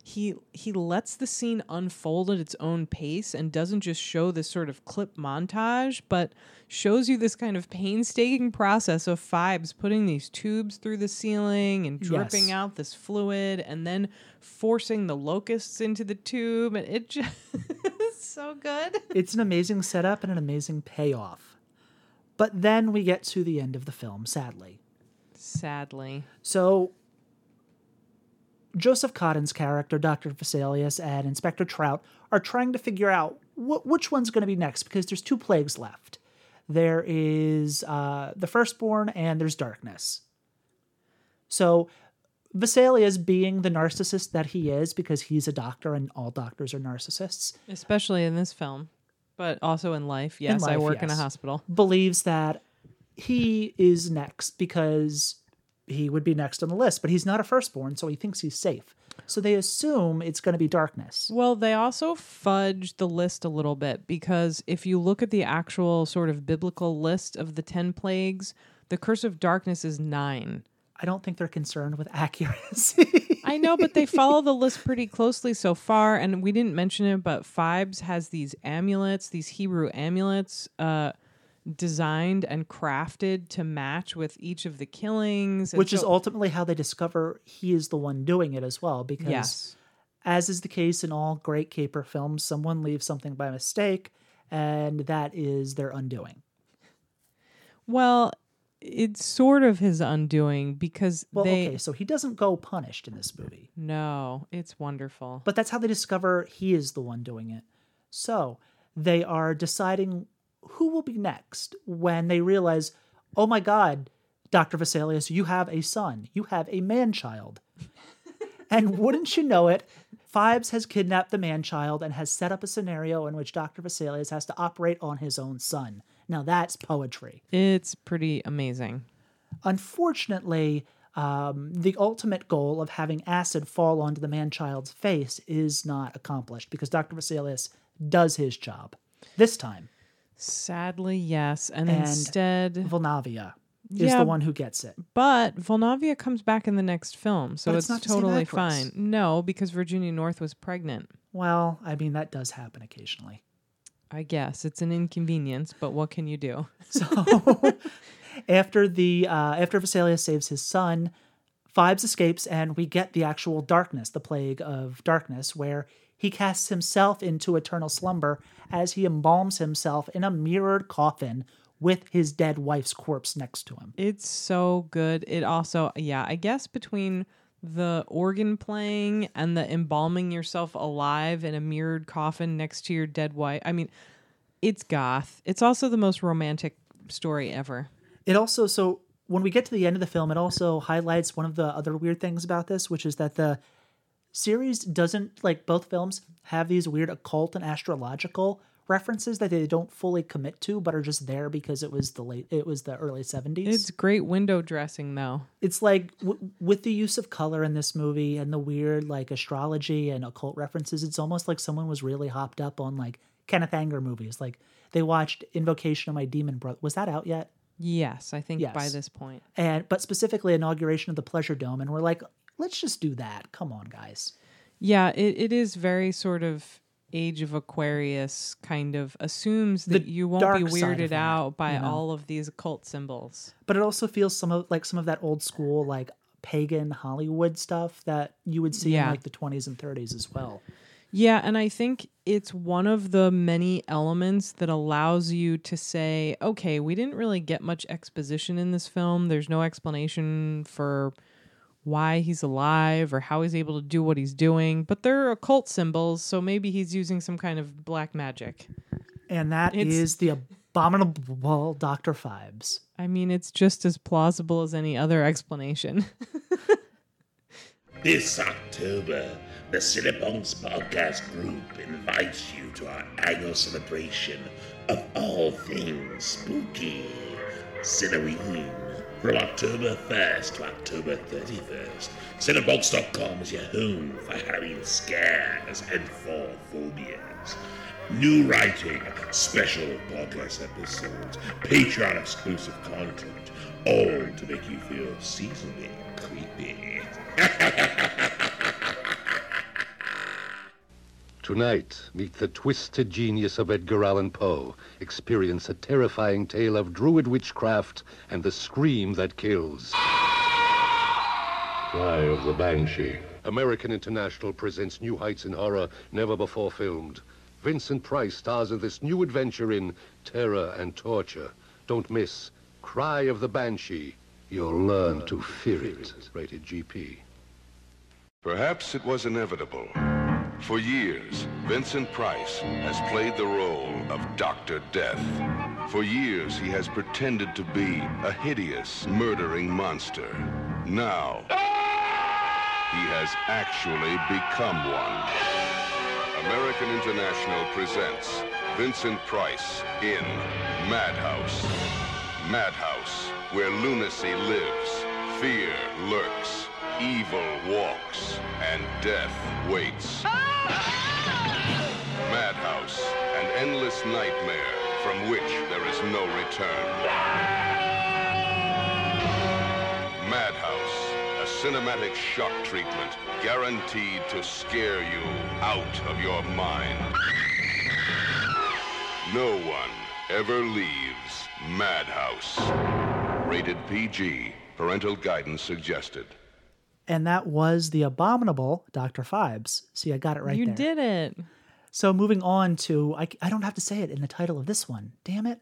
he he lets the scene unfold at its own pace and doesn't just show this sort of clip montage, but shows you this kind of painstaking process of Phibes putting these tubes through the ceiling and dripping Yes. out this fluid and then forcing the locusts into the tube and it just so good. it's an amazing setup and an amazing payoff. But then we get to the end of the film, sadly. Sadly. So Joseph Cotten's character, Dr. Vesalius, and Inspector Trout are trying to figure out wh- which one's going to be next because there's two plagues left. There is uh, the firstborn and there's darkness. So Vesalius, being the narcissist that he is, because he's a doctor and all doctors are narcissists, Especially in this film, but also in life. Yes, I life, work in a hospital. believes that he is next because he would be next on the list, but he's not a firstborn, so he thinks he's safe. So they assume it's going to be darkness. Well, they also fudge the list a little bit because if you look at the actual sort of biblical list of the 10 plagues, the curse of darkness is nine. I don't think they're concerned with accuracy. I know, but they follow the list pretty closely so far. And we didn't mention it, but Phibes has these amulets, these Hebrew amulets, uh, designed and crafted to match with each of the killings. and Which is ultimately how they discover he is the one doing it as well. Because, Yes. as is the case in all great caper films, someone leaves something by mistake, and that is their undoing. Well, it's sort of his undoing because Well, they. okay, so he doesn't go punished in this movie. No, it's wonderful. But that's how they discover he is the one doing it. So they are deciding who will be next when they realize, oh my God, Dr. Vesalius, you have a son. You have a man child. and wouldn't you know it, Phibes has kidnapped the man child and has set up a scenario in which Dr. Vesalius has to operate on his own son. Now that's poetry. It's pretty amazing. Unfortunately, um, the ultimate goal of having acid fall onto the man child's face is not accomplished because Dr. Vesalius does his job. This time, Sadly, yes. And, And- instead, Vulnavia is Yeah. the one who gets it. but Vulnavia comes back in the next film, so But it's, it's not totally fine. No, because Virginia North was pregnant. Well, I mean, that does happen occasionally. I guess it's an inconvenience, but what can you do? So after the uh, after Vesalius saves his son, Phibes escapes, and we get the actual darkness, the plague of darkness, where he casts himself into eternal slumber as he embalms himself in a mirrored coffin with his dead wife's corpse next to him. It's so good. It also, yeah, I guess between the organ playing and the embalming yourself alive in a mirrored coffin next to your dead wife. I mean, it's goth. It's also the most romantic story ever. It also so when we get to the end of the film, it also highlights one of the other weird things about this, which is that the series doesn't like both films have these weird occult and astrological references that they don't fully commit to but are just there because it was the late it was the early 70s It's great window dressing, though. it's like w- with the use of color in this movie and the weird like astrology and occult references it's almost like someone was really hopped up on like kenneth anger movies like they watched invocation of my demon brother was that out yet Yes, I think by this point. and but specifically inauguration of the pleasure dome and we're like let's just do that come on guys Yeah, it, it is very sort of age of Aquarius kind of assumes that The you won't be dark side of weirded out by you know? all of these occult symbols. but it also feels some of like some of that old school like pagan hollywood stuff that you would see in like the 20s and 30s as well Yeah, and I think it's one of the many elements that allows you to say, okay, we didn't really get much exposition in this film. There's no explanation for why he's alive or how he's able to do what he's doing, but they're occult symbols, so maybe he's using some kind of black magic. and that is It's- the abominable dr phibes I mean, it's just as plausible as any other explanation. This October, the Cinnabons Podcast Group invites you to our annual celebration of all things spooky. Cinnaween. From October 1st to October 31st, Cinnabons.com is your home for Halloween scares and fall phobias. New writing, special podcast episodes, Patreon exclusive content, all to make you feel seasonally creepy. Tonight, meet the twisted genius of Edgar Allan Poe. Experience a terrifying tale of druid witchcraft and the scream that kills. Cry of the Banshee. American International presents new heights in horror never before filmed. Vincent Price stars in this new adventure in terror and torture. Don't miss Cry of the Banshee. You'll learn to fear it. Rated GP. Perhaps it was inevitable. For years, Vincent Price has played the role of Dr. Death. For years, he has pretended to be a hideous, murdering monster. Now, he has actually become one. American International presents Vincent Price in Madhouse. Madhouse, where lunacy lives, fear lurks, evil walks, and death waits. Ah! Madhouse, an endless nightmare from which there is no return. Madhouse, a cinematic shock treatment guaranteed to scare you out of your mind. No one ever leaves Madhouse. Rated PG. Parental guidance suggested. And that was the abominable dr phibes see i got it right you there did it. so moving on to I, I don't have to say it in the title of this one damn it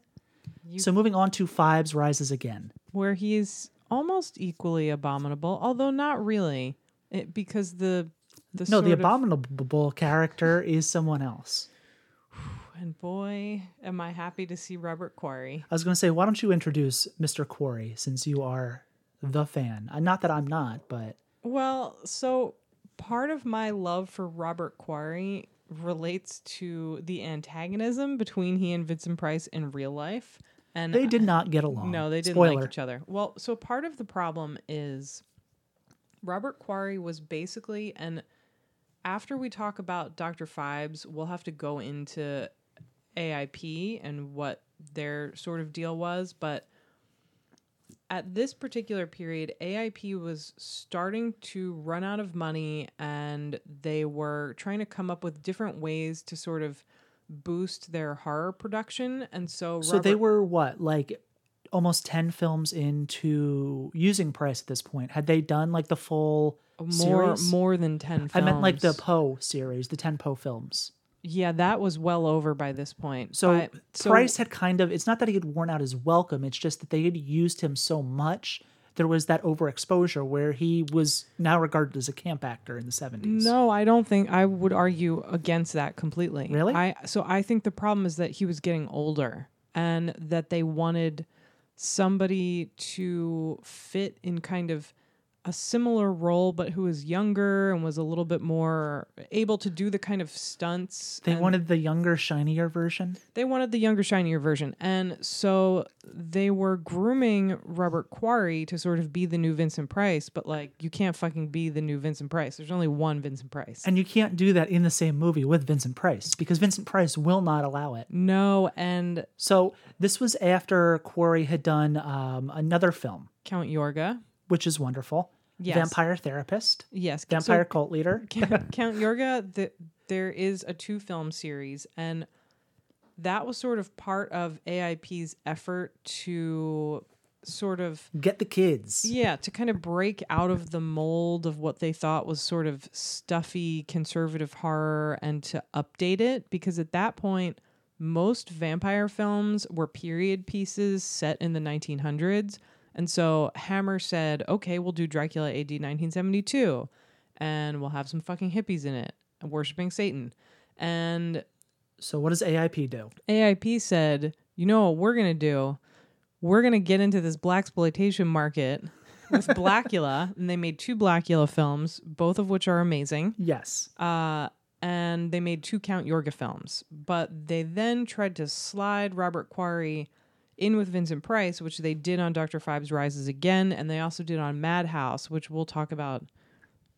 so moving on to phibes rises again Where he's almost equally abominable, although not really. It, because the the no the sort of- abominable character is someone else And boy, am I happy to see Robert Quarry. I was going to say, why don't you introduce Mr. Quarry since you are the fan? Uh, Not that I'm not, but Well, so part of my love for Robert Quarry relates to the antagonism between he and Vincent Price in real life. And they did not get along. No, they didn't Spoiler. like each other. Well, so part of the problem is Robert Quarry was basically and after we talk about Dr. Phibes, we'll have to go into AIP and what their sort of deal was, but at this particular period, AIP was starting to run out of money and they were trying to come up with different ways to sort of boost their horror production. And so, So they were what, like almost 10 films into using Price at this point? Had they done like the full more series? more than 10 films. I meant like the Poe series, the 10 Poe films. Yeah, that was well over by this point. So, so Price had kind of, it's not that he had worn out his welcome, it's just that they had used him so much. There was that overexposure where he was now regarded as a camp actor in the 70s. No, I don't think I would argue against that completely. Really? I so I think the problem is that he was getting older and that they wanted somebody to fit in kind of a similar role but who was younger and was a little bit more able to do the kind of stunts. They wanted the younger, shinier version. they wanted the younger, shinier version. And so they were grooming Robert Quarry to sort of be the new Vincent Price, but like you can't fucking be the new Vincent Price. There's only one Vincent Price. And you can't do that in the same movie with Vincent Price because Vincent Price will not allow it. no, and So this was after Quarry had done um, another film, Count Yorga. which is wonderful. Yes. Vampire Therapist, Yes. Vampire So Cult Leader. Count, Count Yorga, the, there is a two film series, and that was sort of part of AIP's effort to sort of Get the kids. Yeah, to kind of break out of the mold of what they thought was sort of stuffy conservative horror and to update it because at that point most vampire films were period pieces set in the 1900s. And so Hammer said, "Okay, we'll do Dracula AD 1972 and we'll have some fucking hippies in it worshiping Satan." And So what does AIP do? AIP said, "You know what we're gonna do? We're gonna get into this black exploitation market with Blackula, and they made two Blackula films, both of which are amazing. Yes. Uh, and they made two Count Yorga films, but they then tried to slide Robert Quarry in with Vincent Price, which they did on Doctor Phibes Rises again, and they also did on Madhouse, which we'll talk about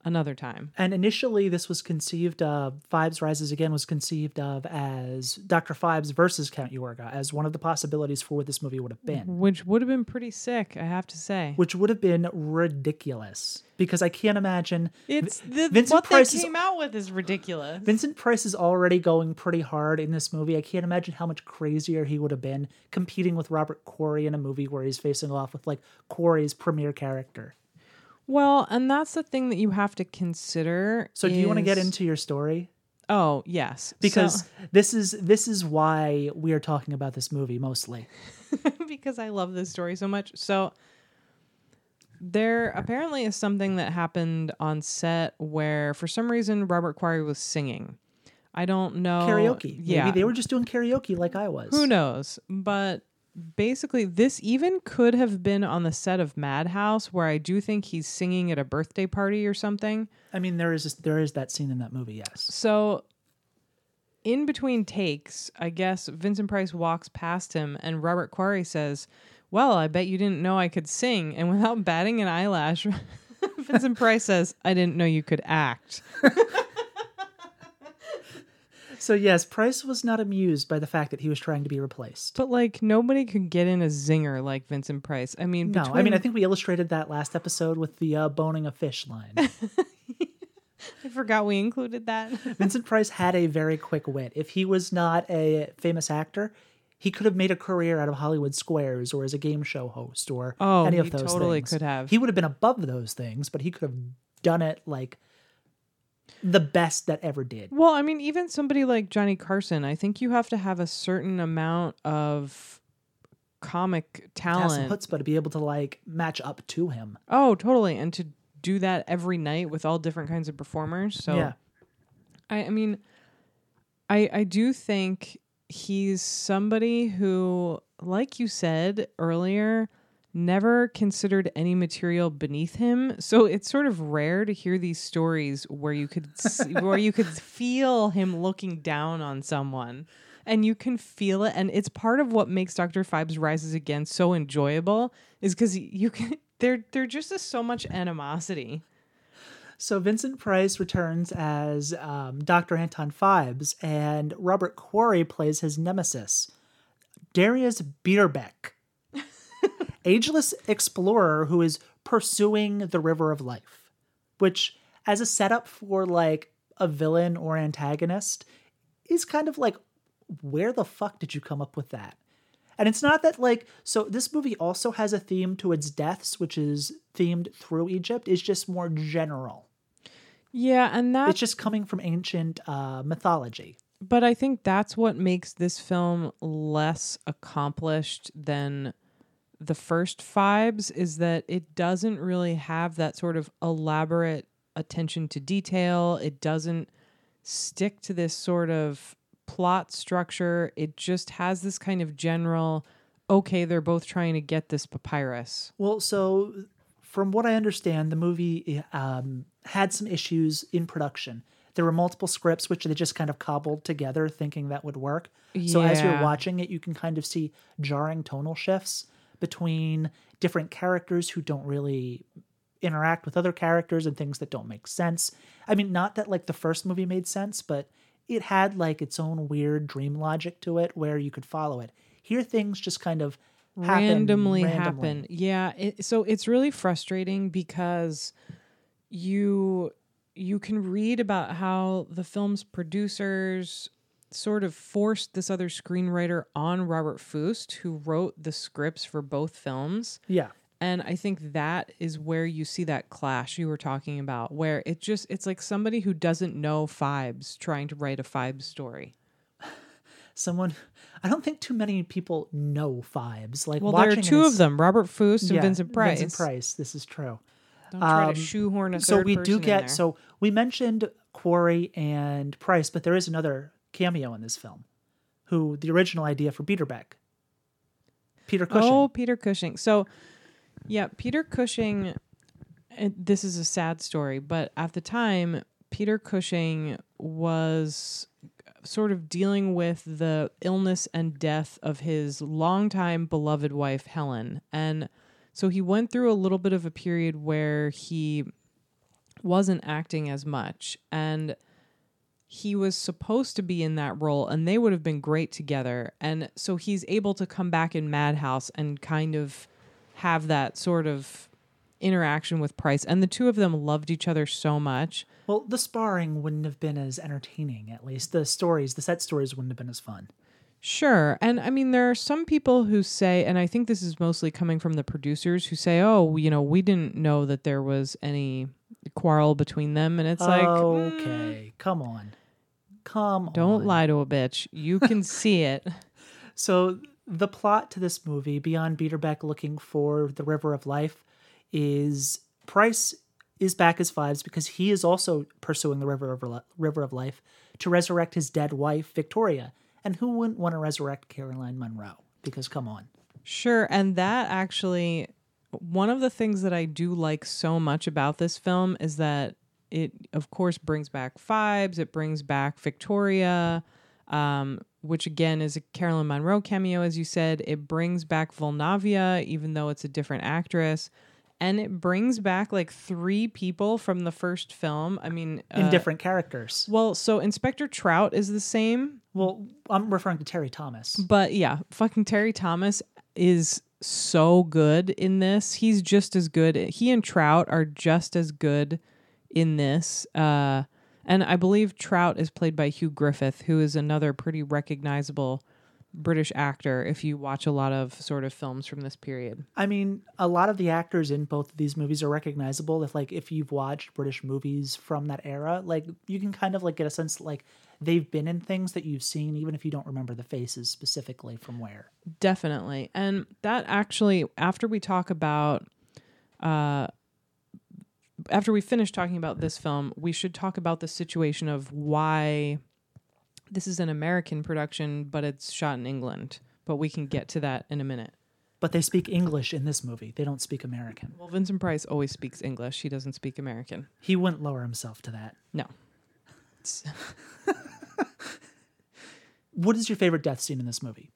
another time. And initially, this was conceived of, Phibes Rises Again was conceived of as Dr. Phibes versus Count Yorga, as one of the possibilities for what this movie would have been, Which would have been pretty sick, I have to say. which would have been ridiculous. Because I can't imagine. It's the, Vincent what Price they is- came out with is ridiculous. Vincent Price is already going pretty hard in this movie. I can't imagine how much crazier he would have been competing with Robert Quarry in a movie where he's facing off with like Quarry's premier character. Well, and that's the thing that you have to consider. So, do you want to get into your story? Oh yes, Because So- this is this is why we are talking about this movie mostly. because I love this story so much. So there apparently is something that happened on set where for some reason Robert Quarry was singing. I don't know Karaoke. Yeah, Maybe they were just doing karaoke like I was. Who knows? But basically, this even could have been on the set of Madhouse, where I do think he's singing at a birthday party or something. I mean, there is this, there is that scene in that movie. Yes. So, in between takes, I guess Vincent Price walks past him, and Robert Quarry says, "Well, I bet you didn't know I could sing." And without batting an eyelash, Vincent Price says, "I didn't know you could act." So yes, Price was not amused by the fact that he was trying to be replaced. But like nobody could get in a zinger like Vincent Price. I mean, No, between, I mean I think we illustrated that last episode with the uh, boning a fish line. I forgot we included that. Vincent Price had a very quick wit. If he was not a famous actor, he could have made a career out of Hollywood Squares or as a game show host or Oh, any of those totally things. could have. He would have been above those things, but he could have done it like the best that ever did. Well, I mean, even somebody like Johnny Carson, I think you have to have a certain amount of comic Have some talent. chutzpah to be able to like match up to him. Oh, totally. And to do that every night with all different kinds of performers. So yeah. I, I mean, I I do think he's somebody who, like you said earlier, never considered any material beneath him. So it's sort of rare to hear these stories where you could s- where you could feel him looking down on someone. And you can feel it, and it's part of what makes Doctor Phibes Rises Again so enjoyable, is because you can. There, there just is so much animosity. So Vincent Price returns as um, Dr. Anton Phibes, and Robert Quarry plays his nemesis, Darius Biederbeck, ageless explorer who is pursuing the River of Life, which, as a setup for like a villain or antagonist, is kind of like, where the fuck did you come up with that? And it's not that like so this movie also has a theme to its deaths, which is themed through Egypt, is just more general. Yeah, and that's It's just coming from ancient uh, mythology. but I think that's what makes this film less accomplished than the first Phibes is that it doesn't really have that sort of elaborate attention to detail. It doesn't stick to this sort of plot structure. It just has this kind of general okay, they're both trying to get this papyrus. Well, so from what I understand, the movie um, had some issues in production. There were multiple scripts which they just kind of cobbled together, thinking that would work. So as you're watching it, you can kind of see jarring tonal shifts between different characters who don't really interact with other characters and things that don't make sense. I mean, not that like the first movie made sense, but it had like its own weird dream logic to it where you could follow it. Here, things just kind of happen randomly, randomly. happen. Yeah, it, so it's really frustrating because you you can read about how the film's producers sort of forced this other screenwriter on Robert Fuest, who wrote the scripts for both films. Yeah. And I think that is where you see that clash you were talking about, where it just it's like somebody who doesn't know Phibes trying to write a Phibes story. someone I don't think too many people know Phibes. Like Well, there are two of them, Robert Fuest and yeah, Vincent Price. Vincent Price. This is true. Don't try Um, to shoehorn a So we do get so we mentioned Quarry and Price, but there is another cameo in this film, who the original idea for Biederbeck. Peter Cushing. Oh, Peter Cushing. So, yeah, Peter Cushing. This is a sad story, but at the time, Peter Cushing was sort of dealing with the illness and death of his longtime beloved wife, Helen. And so he went through a little bit of a period where he wasn't acting as much. And he was supposed to be in that role and they would have been great together. And so he's able to come back in Madhouse and kind of have that sort of interaction with Price. And the two of them loved each other so much. Well, the sparring wouldn't have been as entertaining. At least the stories, the set stories, wouldn't have been as fun. Sure. And I mean, there are some people who say, and I think this is mostly coming from the producers who say, oh, you know, we didn't know that there was any quarrel between them. And it's like, mm, okay, come on, come on. don't on. lie to a bitch. You can see it. So the plot to this movie, beyond Biederbeck looking for the River of Life, is Price is back as Phibes because he is also pursuing the River of River of Life to resurrect his dead wife Victoria. And who wouldn't want to resurrect Caroline Munro? Because come on, Sure. And that actually, one of the things that I do like so much about this film is that it, of course, brings back Phibes, it brings back Victoria, um, which again is a Caroline Munro cameo, as you said. It brings back Vulnavia, even though it's a different actress. And it brings back like three people from the first film. I mean, in uh, different characters. Well, so Inspector Trout is the same, Well, I'm referring to Terry Thomas. but yeah, fucking Terry Thomas is so good in this. He's just as good. He and Trout are just as good in this. Uh, and I believe Trout is played by Hugh Griffith, who is another pretty recognizable British actor if you watch a lot of sort of films from this period. I mean, a lot of the actors in both of these movies are recognizable. If like if you've watched British movies from that era, like you can kind of like get a sense like they've been in things that you've seen, even if you don't remember the faces specifically from where. Definitely. And that actually, after we talk about, uh, after we finish talking about this film, we should talk about the situation of why this is an American production, but it's shot in England. But we can get to that in a minute. But they speak English in this movie. They don't speak American. Well, Vincent Price always speaks English. He doesn't speak American. He wouldn't lower himself to that. No. What is your favorite death scene in this movie?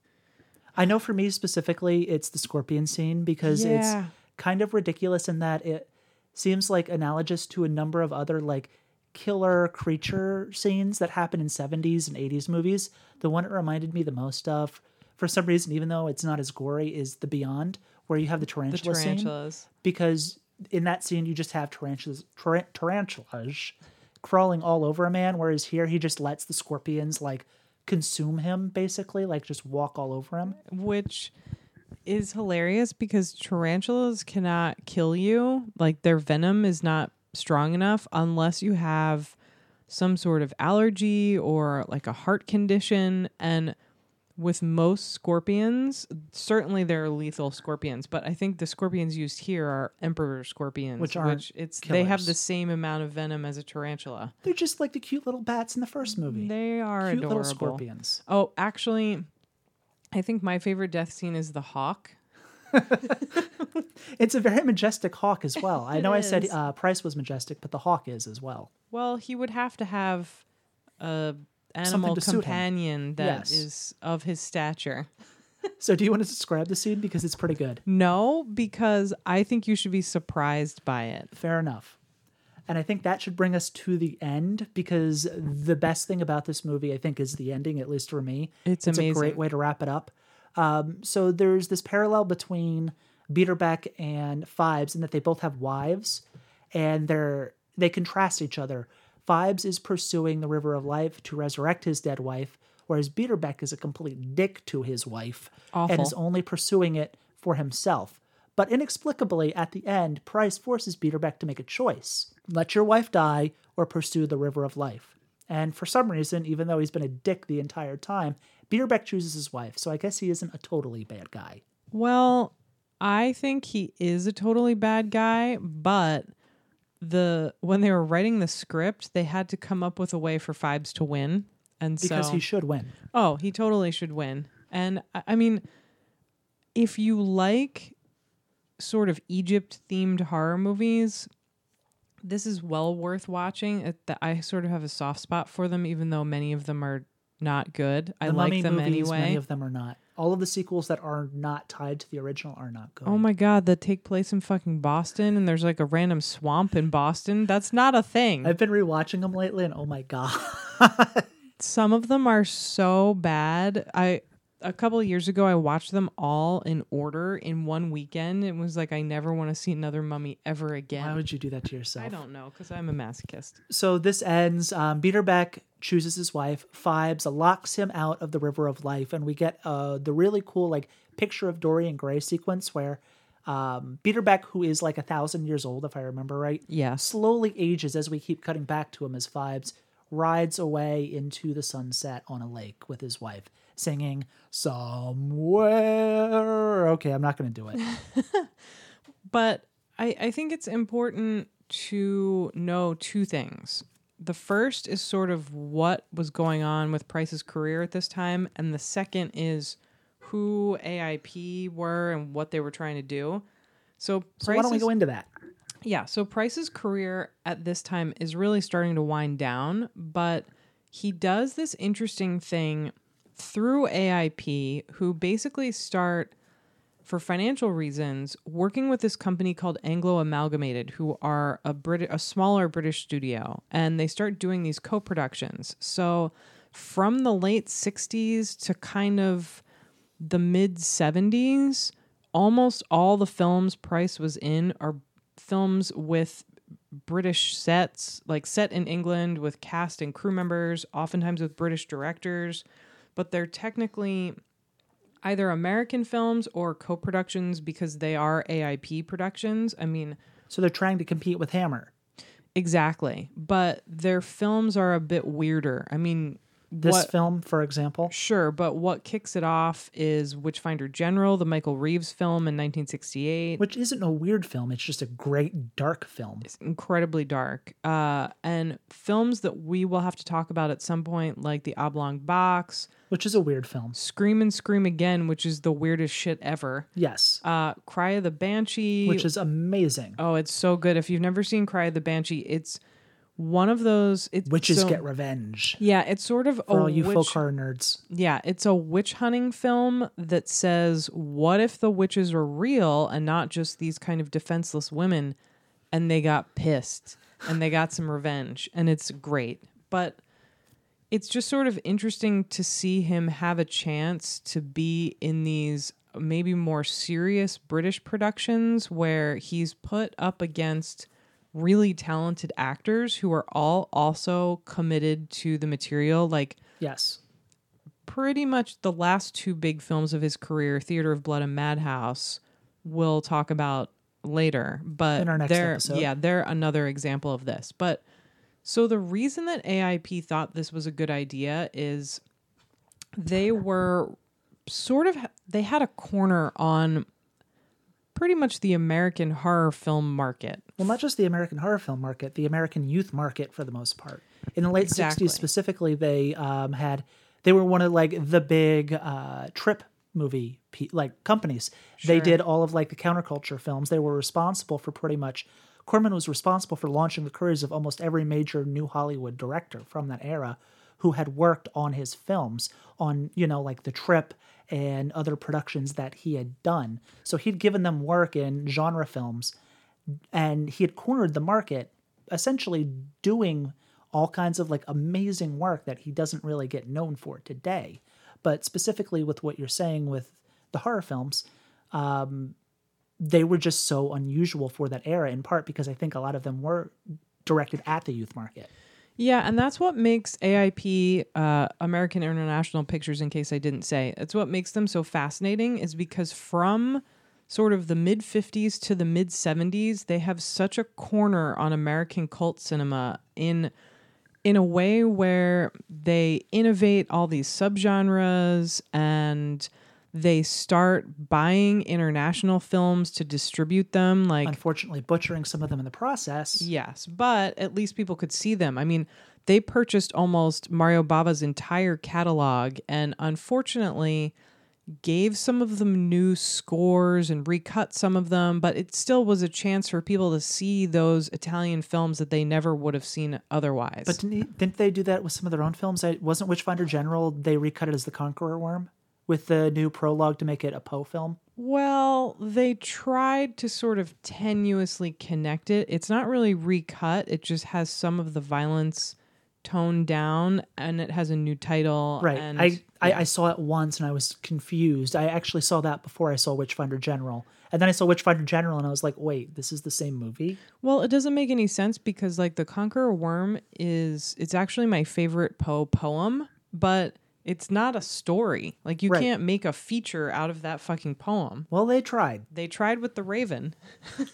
I know for me specifically, it's the scorpion scene because Yeah. it's kind of ridiculous in that it seems like analogous to a number of other like killer creature scenes that happen in 70s and 80s movies. The one it reminded me the most of, for some reason, even though it's not as gory, is The Beyond, where you have the The tarantula scene. tarantulas. Because in that scene, you just have tarantulas, tar- tarantulas crawling all over a man, whereas here he just lets the scorpions like consume him, basically, like just walk all over him. which is hilarious because tarantulas cannot kill you. Like their venom is not strong enough unless you have some sort of allergy or like a heart condition. And with most scorpions, certainly there are lethal scorpions, but I think the scorpions used here are emperor scorpions, Which aren't which it's they have the same amount of venom as a tarantula. They're just like the cute little bats in the first movie. They are cute adorable. little scorpions. Oh, actually, I think my favorite death scene is the hawk. It's a very majestic hawk as well. I know I said uh, Price was majestic, but the hawk is as well. Well, he would have to have a animal to suit him. companion that is Yes. of his stature. So, do you want to describe the scene because it's pretty good? No, because I think you should be surprised by it. Fair enough. And I think that should bring us to the end because the best thing about this movie, I think, is the ending, at least for me. It's a great way to wrap it up. Um, so there's this parallel between Biederbeck and Phibes in that they both have wives and they're they contrast each other. Phibes is pursuing the river of life to resurrect his dead wife, whereas Biederbeck is a complete dick to his wife and is only pursuing it for himself. But inexplicably, at the end, Price forces Biederbeck to make a choice let your wife die or pursue the river of life. And for some reason, even though he's been a dick the entire time, Biederbeck chooses his wife. So I guess he isn't a totally bad guy. Well, I think he is a totally bad guy, but the when they were writing the script, they had to come up with a way for Phibes to win. And Because so he should win. Oh, he totally should win. And I I mean, if you like sort of Egypt themed horror movies, this is well worth watching. I sort of have a soft spot for them, even though many of them are not good. I like them anyway. many of them are not. All of the sequels that are not tied to the original are not good. Oh my god, that take place in fucking Boston and there's like a random swamp in Boston. That's not a thing. I've been rewatching them lately, and oh my god, Some of them are so bad. I a couple of years ago I watched them all in order in one weekend. It was like I never want to see another mummy ever again. why would you do that to yourself? I don't know because I'm a masochist. So this ends. Um, Biederbeck chooses his wife. Phibes locks him out of the river of life, and we get uh, the really cool like picture of Dorian Gray sequence where um, Biederbeck, who is like a thousand years old, if I remember right, yeah, slowly ages as we keep cutting back to him as Phibes rides away into the sunset on a lake with his wife, singing somewhere. Okay, I'm not going to do it. But I, I think it's important to know two things. The first is sort of what was going on with Price's career at this time, and the second is who AIP were and what they were trying to do. So, So why don't we go into that? Yeah, so Price's career at this time is really starting to wind down, but he does this interesting thing through AIP, who basically start, for financial reasons, working with this company called Anglo Amalgamated, who are a Brit- a smaller British studio, and they start doing these co-productions. So from the late 60s to kind of the mid 70s, almost all the films Price was in are films with British sets, like set in England with cast and crew members, oftentimes with British directors, but they're technically either American films or co productions because they are AIP productions. I mean, So they're trying to compete with Hammer. exactly. But their films are a bit weirder. I mean, This what, film, for example, Sure, but what kicks it off is Witchfinder General, the Michael Reeves film in 1968. which isn't a weird film, it's just a great dark film. It's incredibly dark. Uh, and films that we will have to talk about at some point, like The Oblong Box, Which is a weird film. Scream and Scream Again, which is the weirdest shit ever. Yes. Uh, Cry of the Banshee, which is amazing. oh, it's so good. If you've never seen Cry of the Banshee, it's one of those. It's Witches so- get revenge. Yeah, it's sort of For a all you witch, folk horror nerds. Yeah, it's a witch hunting film that says, what if the witches are real and not just these kind of defenseless women? And they got pissed and they got some revenge, and it's great. But it's just sort of interesting to see him have a chance to be in these maybe more serious British productions where he's put up against really talented actors who are all also committed to the material. Like, Yes. pretty much the last two big films of his career, Theater of Blood and Madhouse, we'll talk about later, but In our next they're episode. yeah, they're another example of this. But so the reason that AIP thought this was a good idea is they were sort of they had a corner on pretty much the American horror film market. Well, not just the American horror film market, the American youth market for the most part. In the late Exactly. 60s specifically, they um, had they were one of like the big uh, trip movie pe- like companies. They did all of like the counterculture films. They were responsible for pretty much Corman was responsible for launching the careers of almost every major new Hollywood director from that era who had worked on his films on, you know, like The Trip and other productions that he had done. So he'd given them work in genre films and he had cornered the market essentially doing all kinds of like amazing work that he doesn't really get known for today but specifically with what you're saying with the horror films um, they were just so unusual for that era in part because i think a lot of them were directed at the youth market Yeah, and that's what makes AIP uh, American International Pictures. In case I didn't say, it's what makes them so fascinating. Is because from sort of the mid '50s to the mid '70s, they have such a corner on American cult cinema in in a way where they innovate all these subgenres and they start buying international films to distribute them like unfortunately butchering some of them in the process Yes, but at least people could see them. I mean, they purchased almost Mario Bava's entire catalog and unfortunately gave some of them new scores and recut some of them, but it still was a chance for people to see those Italian films that they never would have seen otherwise. but didn't, didn't they do that with some of their own films I, wasn't witchfinder general they recut it as the conqueror worm with the new prologue to make it a poe film Well, they tried to sort of tenuously connect it. It's not really recut, it just has some of the violence toned down and it has a new title. Right. And I, I, I saw it once and I was confused. I actually saw that before I saw Witchfinder General. And then I saw Witchfinder General and I was like, wait, this is the same movie? well, it doesn't make any sense because like The Conqueror Worm is it's actually my favorite Poe poem, but it's not a story. Like you Right. can't make a feature out of that fucking poem. Well, they tried. They tried with The Raven.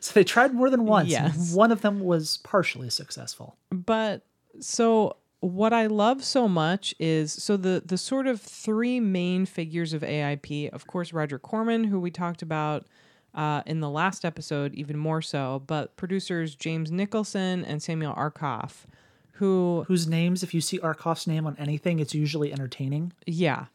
So they tried more than once. Yes. One of them was partially successful. but so what I love so much is so the the sort of three main figures of AIP, of course, Roger Corman, who we talked about uh, in the last episode, even more so, but producers James Nicholson and Samuel Arkoff, who Whose names, if you see Arkoff's name on anything, it's usually entertaining. yeah.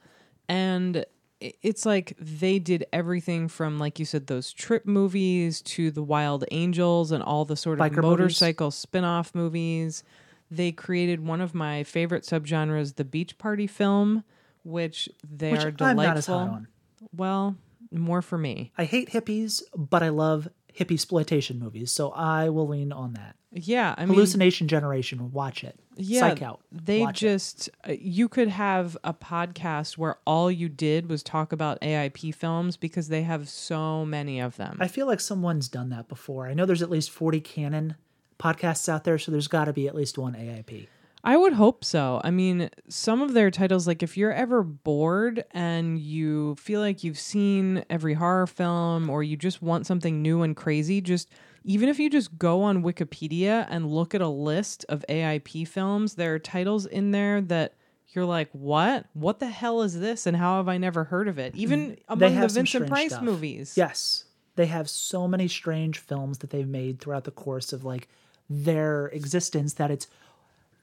And it's like they did everything from, like you said, those trip movies to the Wild Angels and all the sort of Biker movies. motorcycle spin off movies. They created one of my favorite subgenres, the beach party film, which they Which are I'm delightful. not as hot on. Well, more for me. I hate hippies, but I love hippie exploitation movies, so I will lean on that. Yeah, I mean, Hallucination Generation, watch it. yeah, Psych out. They watch it. just uh, you could have a podcast where all you did was talk about AIP films because they have so many of them. I feel like someone's done that before. I know there's at least 40 canon podcasts out there, so there's got to be at least one AIP. I would hope so. I mean, some of their titles, like if you're ever bored and you feel like you've seen every horror film or you just want something new and crazy, just even if you just go on Wikipedia and look at a list of AIP films, there are titles in there that you're like, what? What the hell is this? And how have I never heard of it? Even among the Vincent Price stuff. movies. Yes. They have so many strange films that they've made throughout the course of like their existence that it's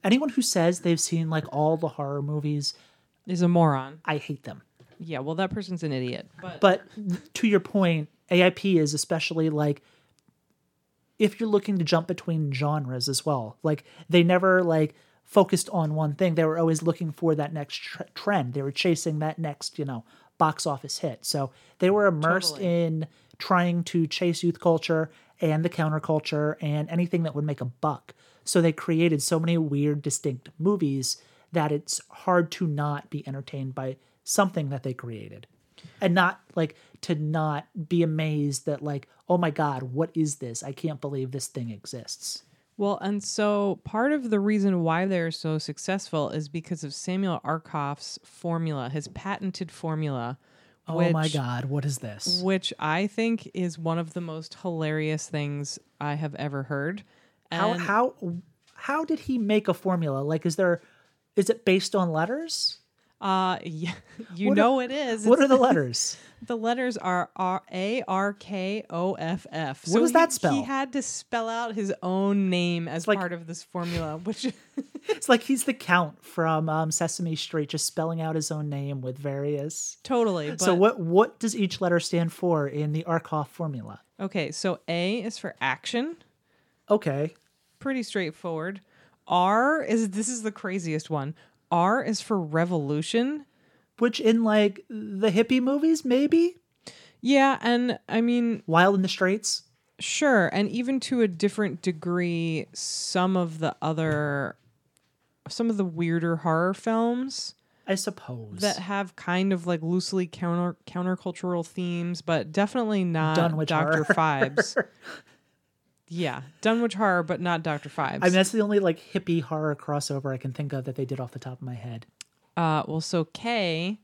anyone who says they've seen like all the horror movies, Is a moron. I hate them. Yeah, well, that person's an idiot. But But to your point, AIP is especially like if you're looking to jump between genres as well. Like they never like focused on one thing. They were always looking for that next tr- trend. They were chasing that next, you know, box office hit. So they were immersed Totally. in trying to chase youth culture and the counterculture and anything that would make a buck. So they created so many weird distinct movies that it's hard to not be entertained by something that they created and not like to not be amazed that like oh my god what is this i can't believe this thing exists Well, and so part of the reason why they're so successful is because of Samuel Arkoff's formula, his patented formula, Oh my god, what is this? which I think is one of the most hilarious things I have ever heard. How And- how how did he make a formula? Like, is there is it based on letters? Uh, yeah, you What are- know it is. What are the letters? The letters are R A R K O F F. What does that spell? He had to spell out his own name as like- part of this formula, which It's like he's the count from um, Sesame Street, just spelling out his own name with various. totally. But, so what what does each letter stand for in the Arkoff formula? Okay, so A is for action. Okay, Pretty straightforward. R is this is the craziest one. R is for revolution. which in like the hippie movies, maybe Yeah, and I mean, Wild in the Streets. Sure, and even to a different degree, some of the other, some of the weirder horror films I suppose that have kind of like loosely counter countercultural themes, but definitely not Doctor. Phibes. Yeah, Dunwich horror, but not Doctor Phibes. I mean, that's the only like hippie horror crossover I can think of that they did off the top of my head. uh, well, so K,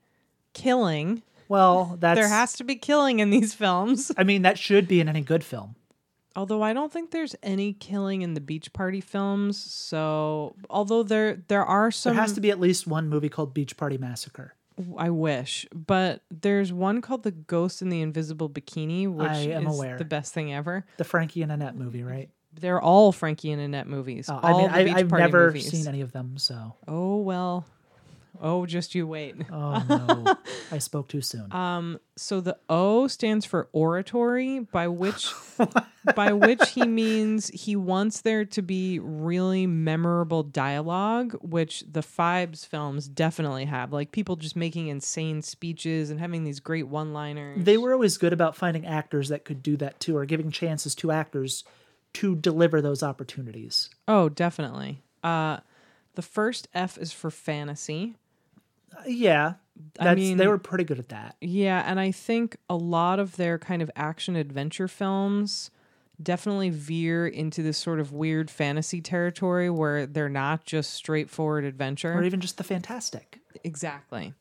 killing. Well, that's There has to be killing in these films. I mean, that should be in any good film. Although I don't think there's any killing in the beach party films. So, although there there are some, There has to be at least one movie called Beach Party Massacre. I wish, but there's one called The Ghost in the Invisible Bikini, which I am is aware. the best thing ever. The Frankie and Annette movie, right? They're all Frankie and Annette movies. Oh, I mean, I, party never movies. seen any of them, so Oh well. Oh, just you wait. oh no, I spoke too soon. Um, so the O stands for oratory, by which by which he means he wants there to be really memorable dialogue, which the Phibes films definitely have. Like people just making insane speeches and having these great one-liners. they were always good about finding actors that could do that too, or giving chances to actors to deliver those opportunities. Oh, definitely. Uh, the first F is for fantasy. Uh, yeah, I mean- they were pretty good at that. Yeah, and I think a lot of their kind of action adventure films definitely veer into this sort of weird fantasy territory where they're not just straightforward adventure. Or even just the fantastic. Exactly.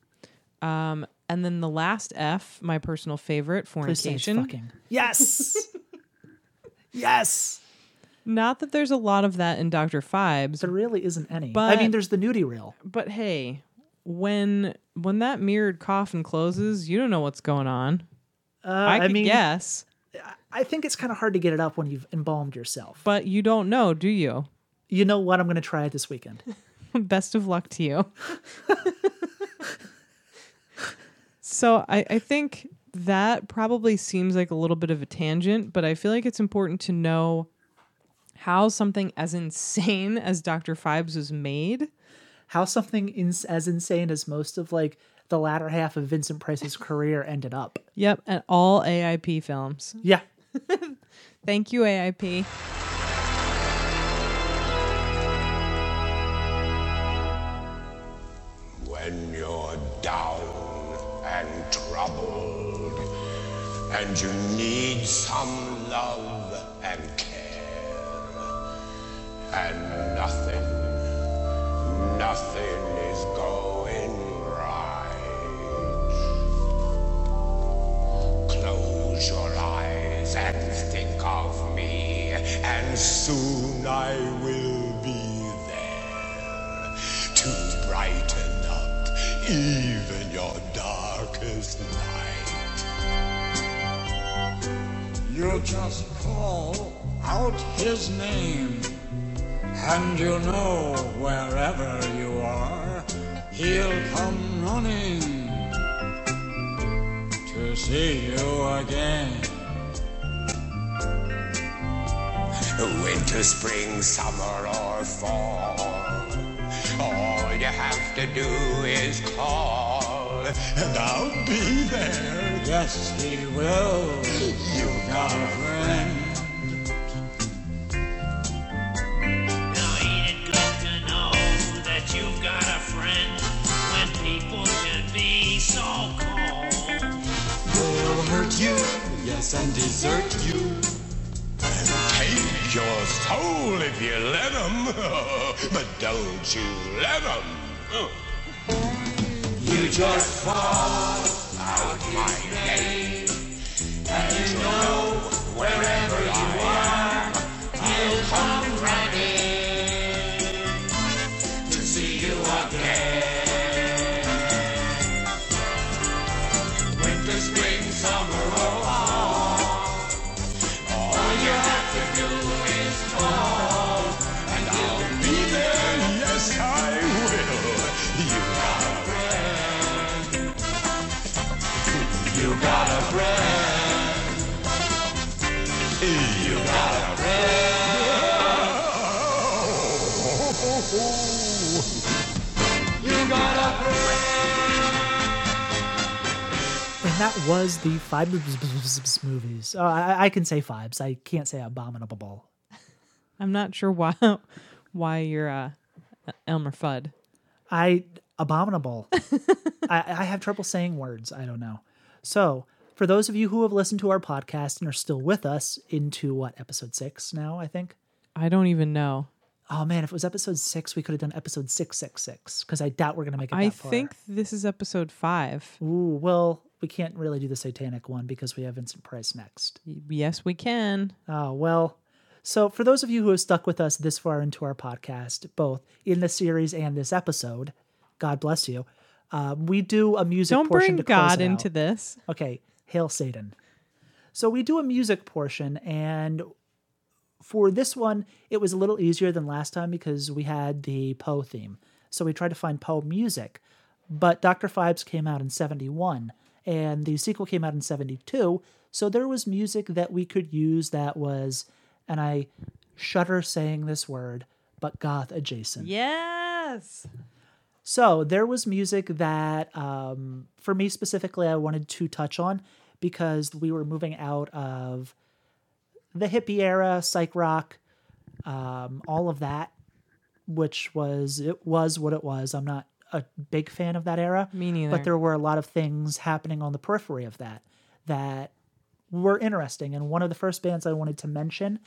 Um, and then the last F, my personal favorite, Please say it's fornication. fucking. Yes. yes. Not that there's a lot of that in Dr. Phibes, There really isn't any. But, I mean, there's the nudie reel. but hey, when when that mirrored coffin closes, you don't know what's going on. Uh, I I, mean, yes. I think it's kind of hard to get it up when you've embalmed yourself. but you don't know, do you? you know what? I'm going to try it this weekend. Best of luck to you. so I, I think that probably seems like a little bit of a tangent, but I feel like it's important to know how something as insane as Dr. Phibes was made. How something ins- as insane as most of like the latter half of Vincent Price's career ended up. Yep, and all AIP films. Yeah. Thank you, AIP. When you're down and troubled, and you need some love and care, and nothing, nothing is going right. Close your eyes and think of me, and soon I will be there to brighten up even your darkest night. You just call out his name, and you know wherever you are, he'll come running to see you again. Winter, spring, summer, or fall. All you have to do is call, and I'll be there. Yes, he will. You've got a friend. Hurt you, yes, and desert you. And take your soul if you let them. but don't you let them. You just fall out my name. And you know, wherever you was the five movies. Oh, I, I can say fives. I can't say abominable. I'm not sure why why you're uh, Elmer Fudd. I abominable. I, I have trouble saying words. I don't know. So, for those of you who have listened to our podcast and are still with us into what episode six now, I think. I don't even know. Oh man, if it was episode six, we could have done episode six six six because I doubt we're gonna make it. I that far. think this is episode five. Ooh, well, we can't really do the satanic one because we have Vincent Price next. Yes, we can. Oh, well. So, for those of you who have stuck with us this far into our podcast, both in the series and this episode, God bless you. Um, we do a music Don't portion bring to close God into out. this. Okay, hail Satan. So we do a music portion, and for this one, it was a little easier than last time because we had the Poe theme. So we tried to find Poe music, but Dr. Phibes came out in 71, and the sequel came out in 72. So there was music that we could use that was, and I shudder saying this word, but goth adjacent. Yes. So there was music that, um, for me specifically, I wanted to touch on because we were moving out of the hippie era, psych rock, um, all of that, which was it was what it was. I'm not a big fan of that era, Me neither. but there were a lot of things happening on the periphery of that that were interesting. And one of the first bands I wanted to mention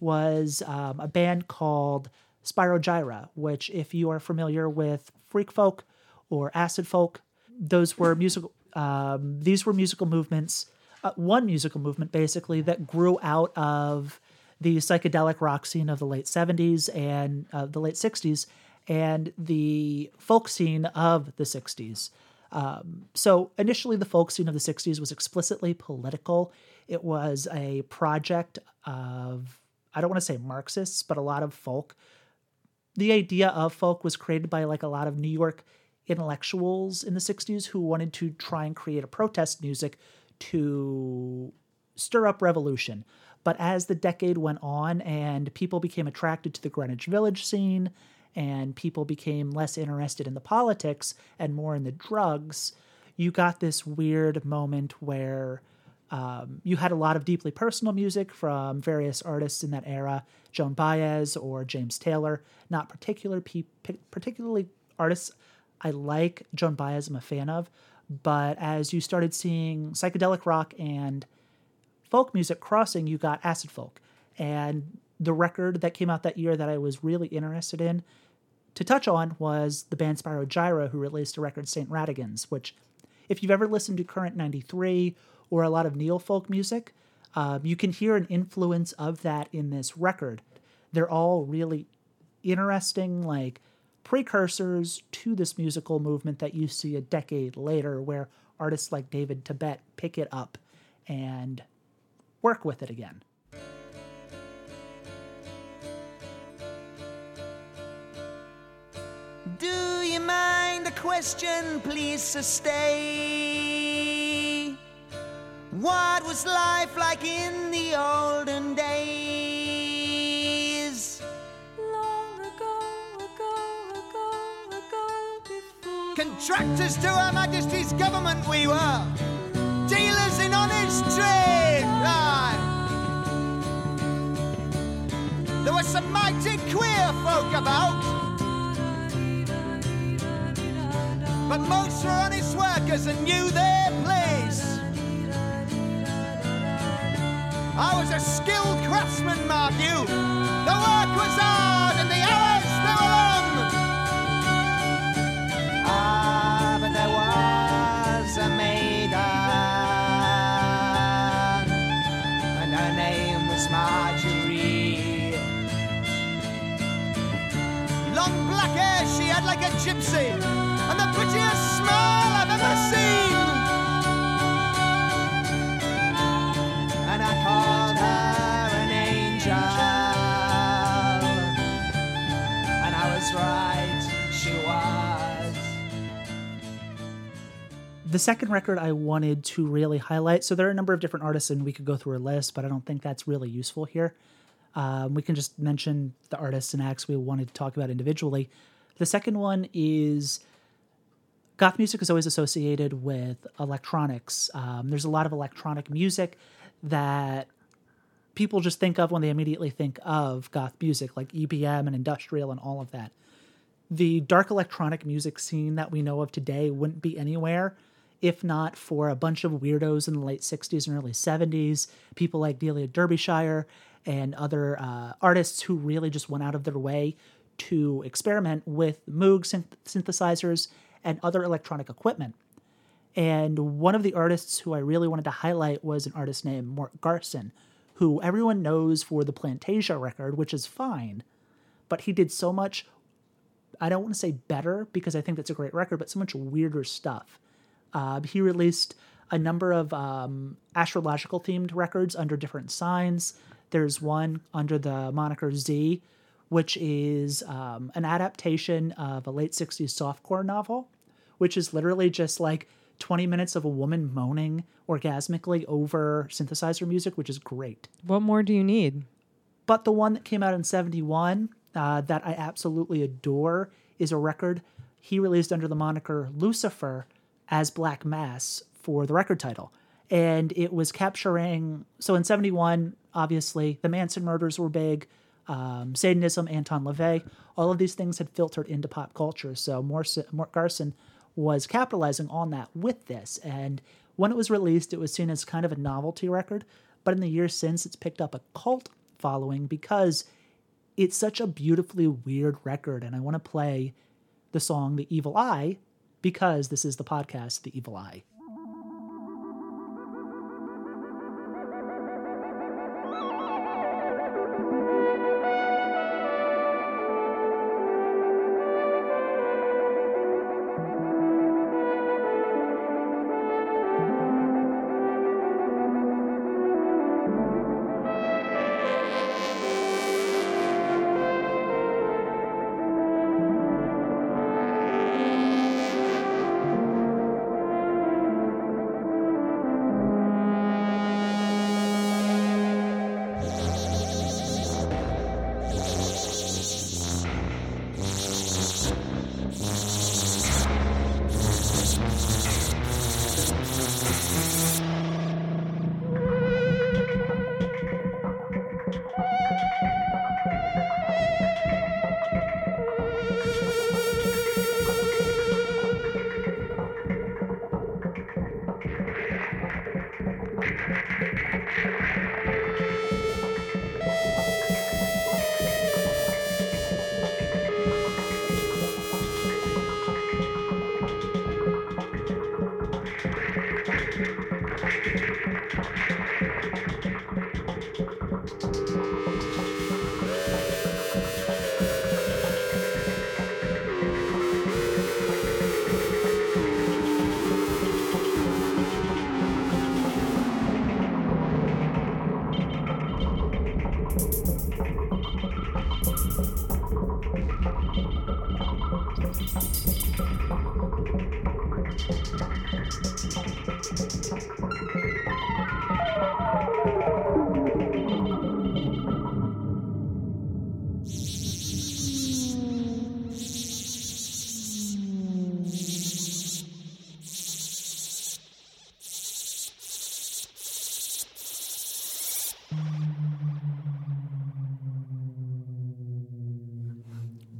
was um, a band called Spirogyra, which, if you are familiar with freak folk or acid folk, those were musical. Um, these were musical movements. Uh, one musical movement, basically, that grew out of the psychedelic rock scene of the late '70s and uh, the late '60s, and the folk scene of the '60s. Um, so initially, the folk scene of the 60s was explicitly political. It was a project of, I don't want to say Marxists, but a lot of folk. The idea of folk was created by like a lot of New York intellectuals in the 60s who wanted to try and create a protest music to stir up revolution. But as the decade went on and people became attracted to the Greenwich Village scene and people became less interested in the politics and more in the drugs, you got this weird moment where um, you had a lot of deeply personal music from various artists in that era, Joan Baez or James Taylor. Not particular pe- particularly artists I like. Joan Baez, I'm a fan of. But as you started seeing psychedelic rock and folk music crossing, you got acid folk. And the record that came out that year that I was really interested in to touch on was the band Spirogyra, who released a record, St. Radigunds, which, if you've ever listened to Current 93 or a lot of neo folk music, um, you can hear an influence of that in this record. They're all really interesting, like precursors to this musical movement that you see a decade later, where artists like David Tibet pick it up and work with it again. Mind a question, please sustain. What was life like in the olden days? Long ago, ago, ago, ago, before. Contractors to Her Majesty's government we were. Dealers in honest trade. Aye. There was some mighty queer folk about. But most erroneous workers and knew their place. I was a skilled craftsman, mark you. The work was hard and the hours they were long. Ah, but there was a maiden, and her name was Marjorie. Long black hair she had like a gypsy prettiest smile I've ever seen. And I called her an angel, and I was right, she was. The second record I wanted to really highlight, so there are a number of different artists, and we could go through a list, but I don't think that's really useful here. Um, we can just mention the artists and acts we wanted to talk about individually. The second one is goth music is always associated with electronics. Um, there's a lot of electronic music that people just think of when they immediately think of goth music, like EBM and industrial and all of that. The dark electronic music scene that we know of today wouldn't be anywhere if not for a bunch of weirdos in the late 60s and early 70s, people like Delia Derbyshire and other uh, artists who really just went out of their way to experiment with Moog synth- synthesizers and other electronic equipment. And one of the artists who I really wanted to highlight was an artist named Mort Garson, who everyone knows for the Plantasia record, which is fine, but he did so much, I don't want to say better because I think that's a great record, but so much weirder stuff. Uh, he released a number of um, astrological themed records under different signs. There's one under the moniker Z, which is um, an adaptation of a late 60s softcore novel, which is literally just like 20 minutes of a woman moaning orgasmically over synthesizer music, which is great. What more do you need? But the one that came out in 71 uh, that I absolutely adore is a record he released under the moniker Lucifer as Black Mass for the record title. And it was capturing, so in 71, obviously, the Manson murders were big, um, Satanism, Anton LaVey, all of these things had filtered into pop culture. So Mort, Mort Garson was capitalizing on that with this. And when it was released, it was seen as kind of a novelty record. But in the years since, it's picked up a cult following because it's such a beautifully weird record. And I want to play the song The Evil Eye because this is the podcast, The Evil Eye.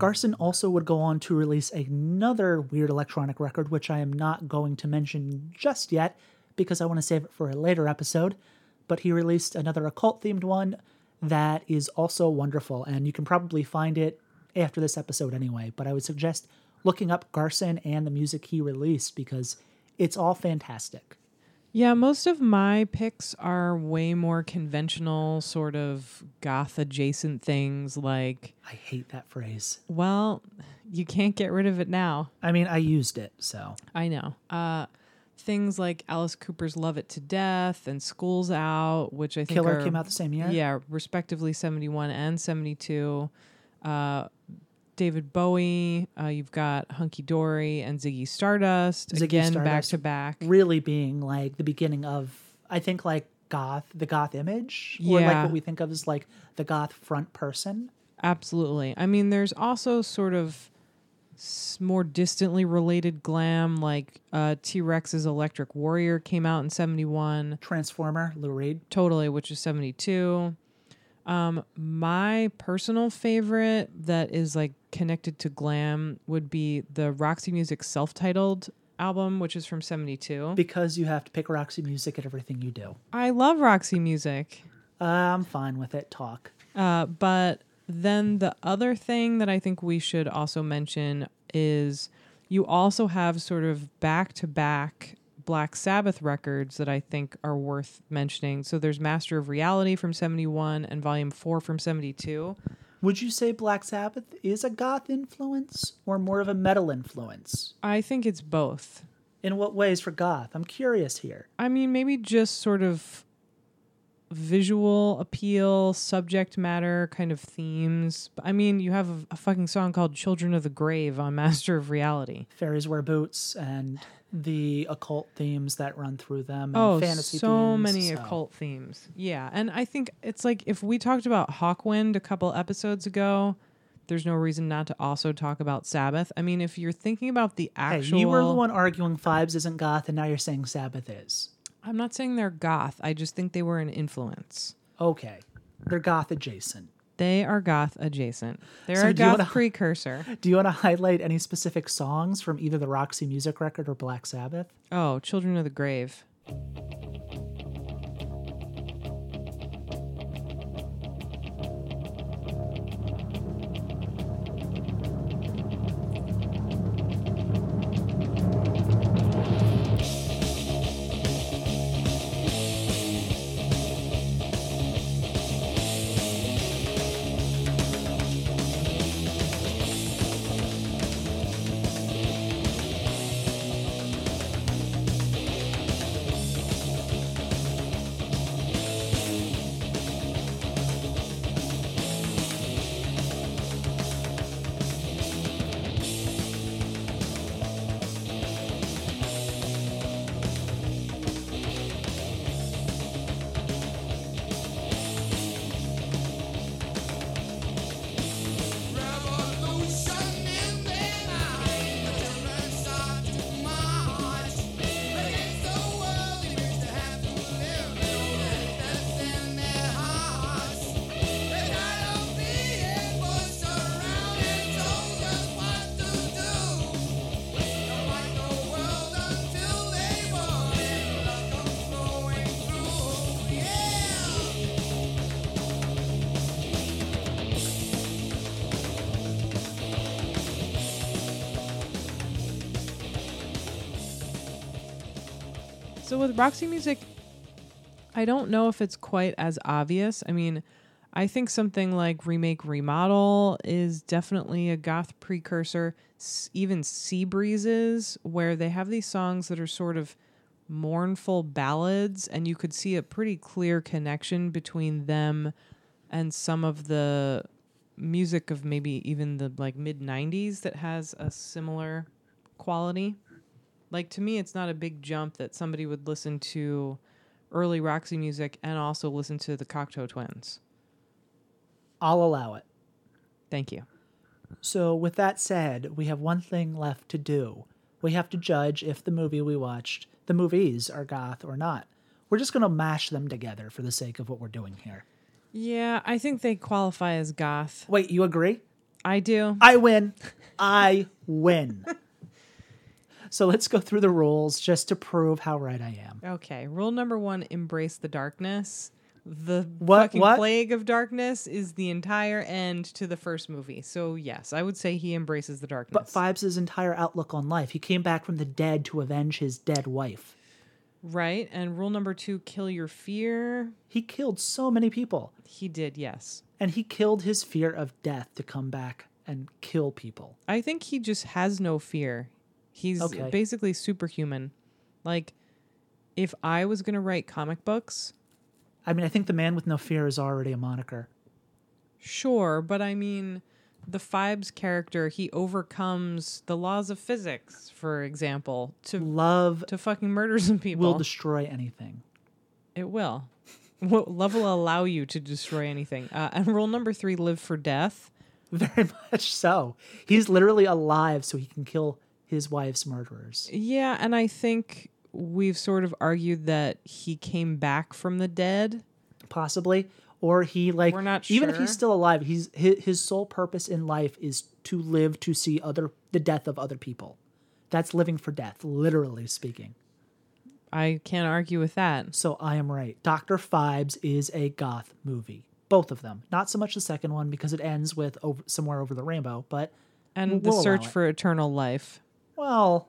Garson also would go on to release another weird electronic record, which I am not going to mention just yet because I want to save it for a later episode. But he released another occult themed one that is also wonderful, and you can probably find it after this episode anyway. But I would suggest looking up Garson and the music he released because it's all fantastic. Yeah, most of my picks are way more conventional, sort of goth adjacent things like, I hate that phrase. well, you can't get rid of it now. I mean, I used it, so I know. Uh, things like Alice Cooper's Love It to Death and School's Out, which I think Killer are- came out the same year? Yeah, respectively 71 and 72. Uh, David Bowie, uh, you've got Hunky Dory and Ziggy Stardust, Ziggy again back to back. really being like the beginning of I think like goth, the goth image, or like what we think of as like the goth front person. Absolutely. I mean, there's also sort of more distantly related glam, like uh, T Rex's Electric Warrior came out in 71. Transformer, Lou Reed. Totally, which is 72. Um, my personal favorite that is like connected to glam would be the Roxy Music self titled album, which is from 72. Because you have to pick Roxy music at everything you do. I love Roxy Music. Uh, I'm fine with it. Talk. Uh, but then the other thing that I think we should also mention is you also have sort of back to back Black Sabbath records that I think are worth mentioning. So there's Master of Reality from 71 and Volume 4 from 72. Would you say Black Sabbath is a goth influence or more of a metal influence? I think it's both. In what ways for goth? I'm curious here. I mean, maybe just sort of visual appeal, subject matter kind of themes. I mean, you have a, a fucking song called Children of the Grave on Master of Reality. Fairies wear boots and the occult themes that run through them. And Oh, fantasy so themes, many so- occult themes. Yeah, and I think it's like if we talked about Hawkwind a couple episodes ago, there's no reason not to also talk about Sabbath. I mean, if you're thinking about the Hey, actual, you were the one arguing Phibes isn't goth, and now you're saying Sabbath is. I'm not saying they're goth. I just think they were an influence. Okay, they're goth adjacent. They are goth adjacent. They're So a goth wanna- precursor. Do you want to highlight any specific songs from either the Roxy Music record or Black Sabbath? Oh, Children of the Grave. With Roxy Music, I don't know if it's quite as obvious. I mean, I think something like Remake Remodel is definitely a goth precursor. S- even Sea Breezes, where they have these songs that are sort of mournful ballads, and you could see a pretty clear connection between them and some of the music of maybe even the like mid 90s that has a similar quality. Like to me, it's not a big jump that somebody would listen to early Roxy music and also listen to the Cocteau Twins. I'll allow it. Thank you. So, with that said, we have one thing left to do. We have to judge if the movie we watched, the movies, are goth or not. We're just going to mash them together for the sake of what we're doing here. Yeah, I think they qualify as goth. Wait, you agree? I do. I win. I win. so, let's go through the rules just to prove how right I am. Okay, rule number one: embrace the darkness. The What- fucking what? plague of darkness is the entire end to the first movie. So yes, I would say he embraces the darkness. But Phibes' entire outlook on life, he came back from the dead to avenge his dead wife. Right. And rule number two kill your fear. He killed so many people. He did, yes. And he killed his fear of death to come back and kill people. I think he just has no fear. He's Okay. basically superhuman. Like, if I was going to write comic books, I mean, I think the man with no fear is already a moniker. sure, but I mean, the Phibes character, he overcomes the laws of physics, for example, to Love to fucking murder some people. will destroy anything. It will. Love will allow you to destroy anything. Uh, and rule number three: live for death. Very much so. He's literally alive so he can kill his wife's murderers. Yeah, and I think we've sort of argued that he came back from the dead. Possibly. Or he like We're not even if he's still alive, he's his, his sole purpose in life is to live to see other the death of other people. That's living for death, literally speaking. I can't argue with that. So I am right. Dr. Phibes is a goth movie. Both of them. Not so much the second one because it ends with over, somewhere over the rainbow, but And we'll the search for eternal life. Well,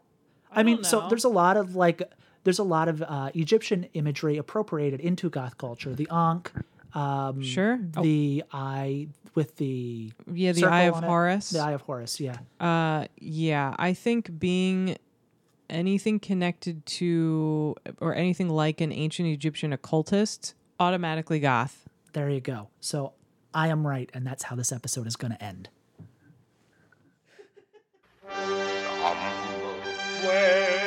I, mean, so there's a lot of like, there's a lot of uh, Egyptian imagery appropriated into goth culture. The Ankh, um, Sure. Oh, the eye with the Yeah, the Eye of it. Horus. The Eye of Horus, yeah. Uh, yeah, I think being anything connected to or anything like an ancient Egyptian occultist automatically goth. There you go. So I am right, and that's how this episode is going to end. Somewhere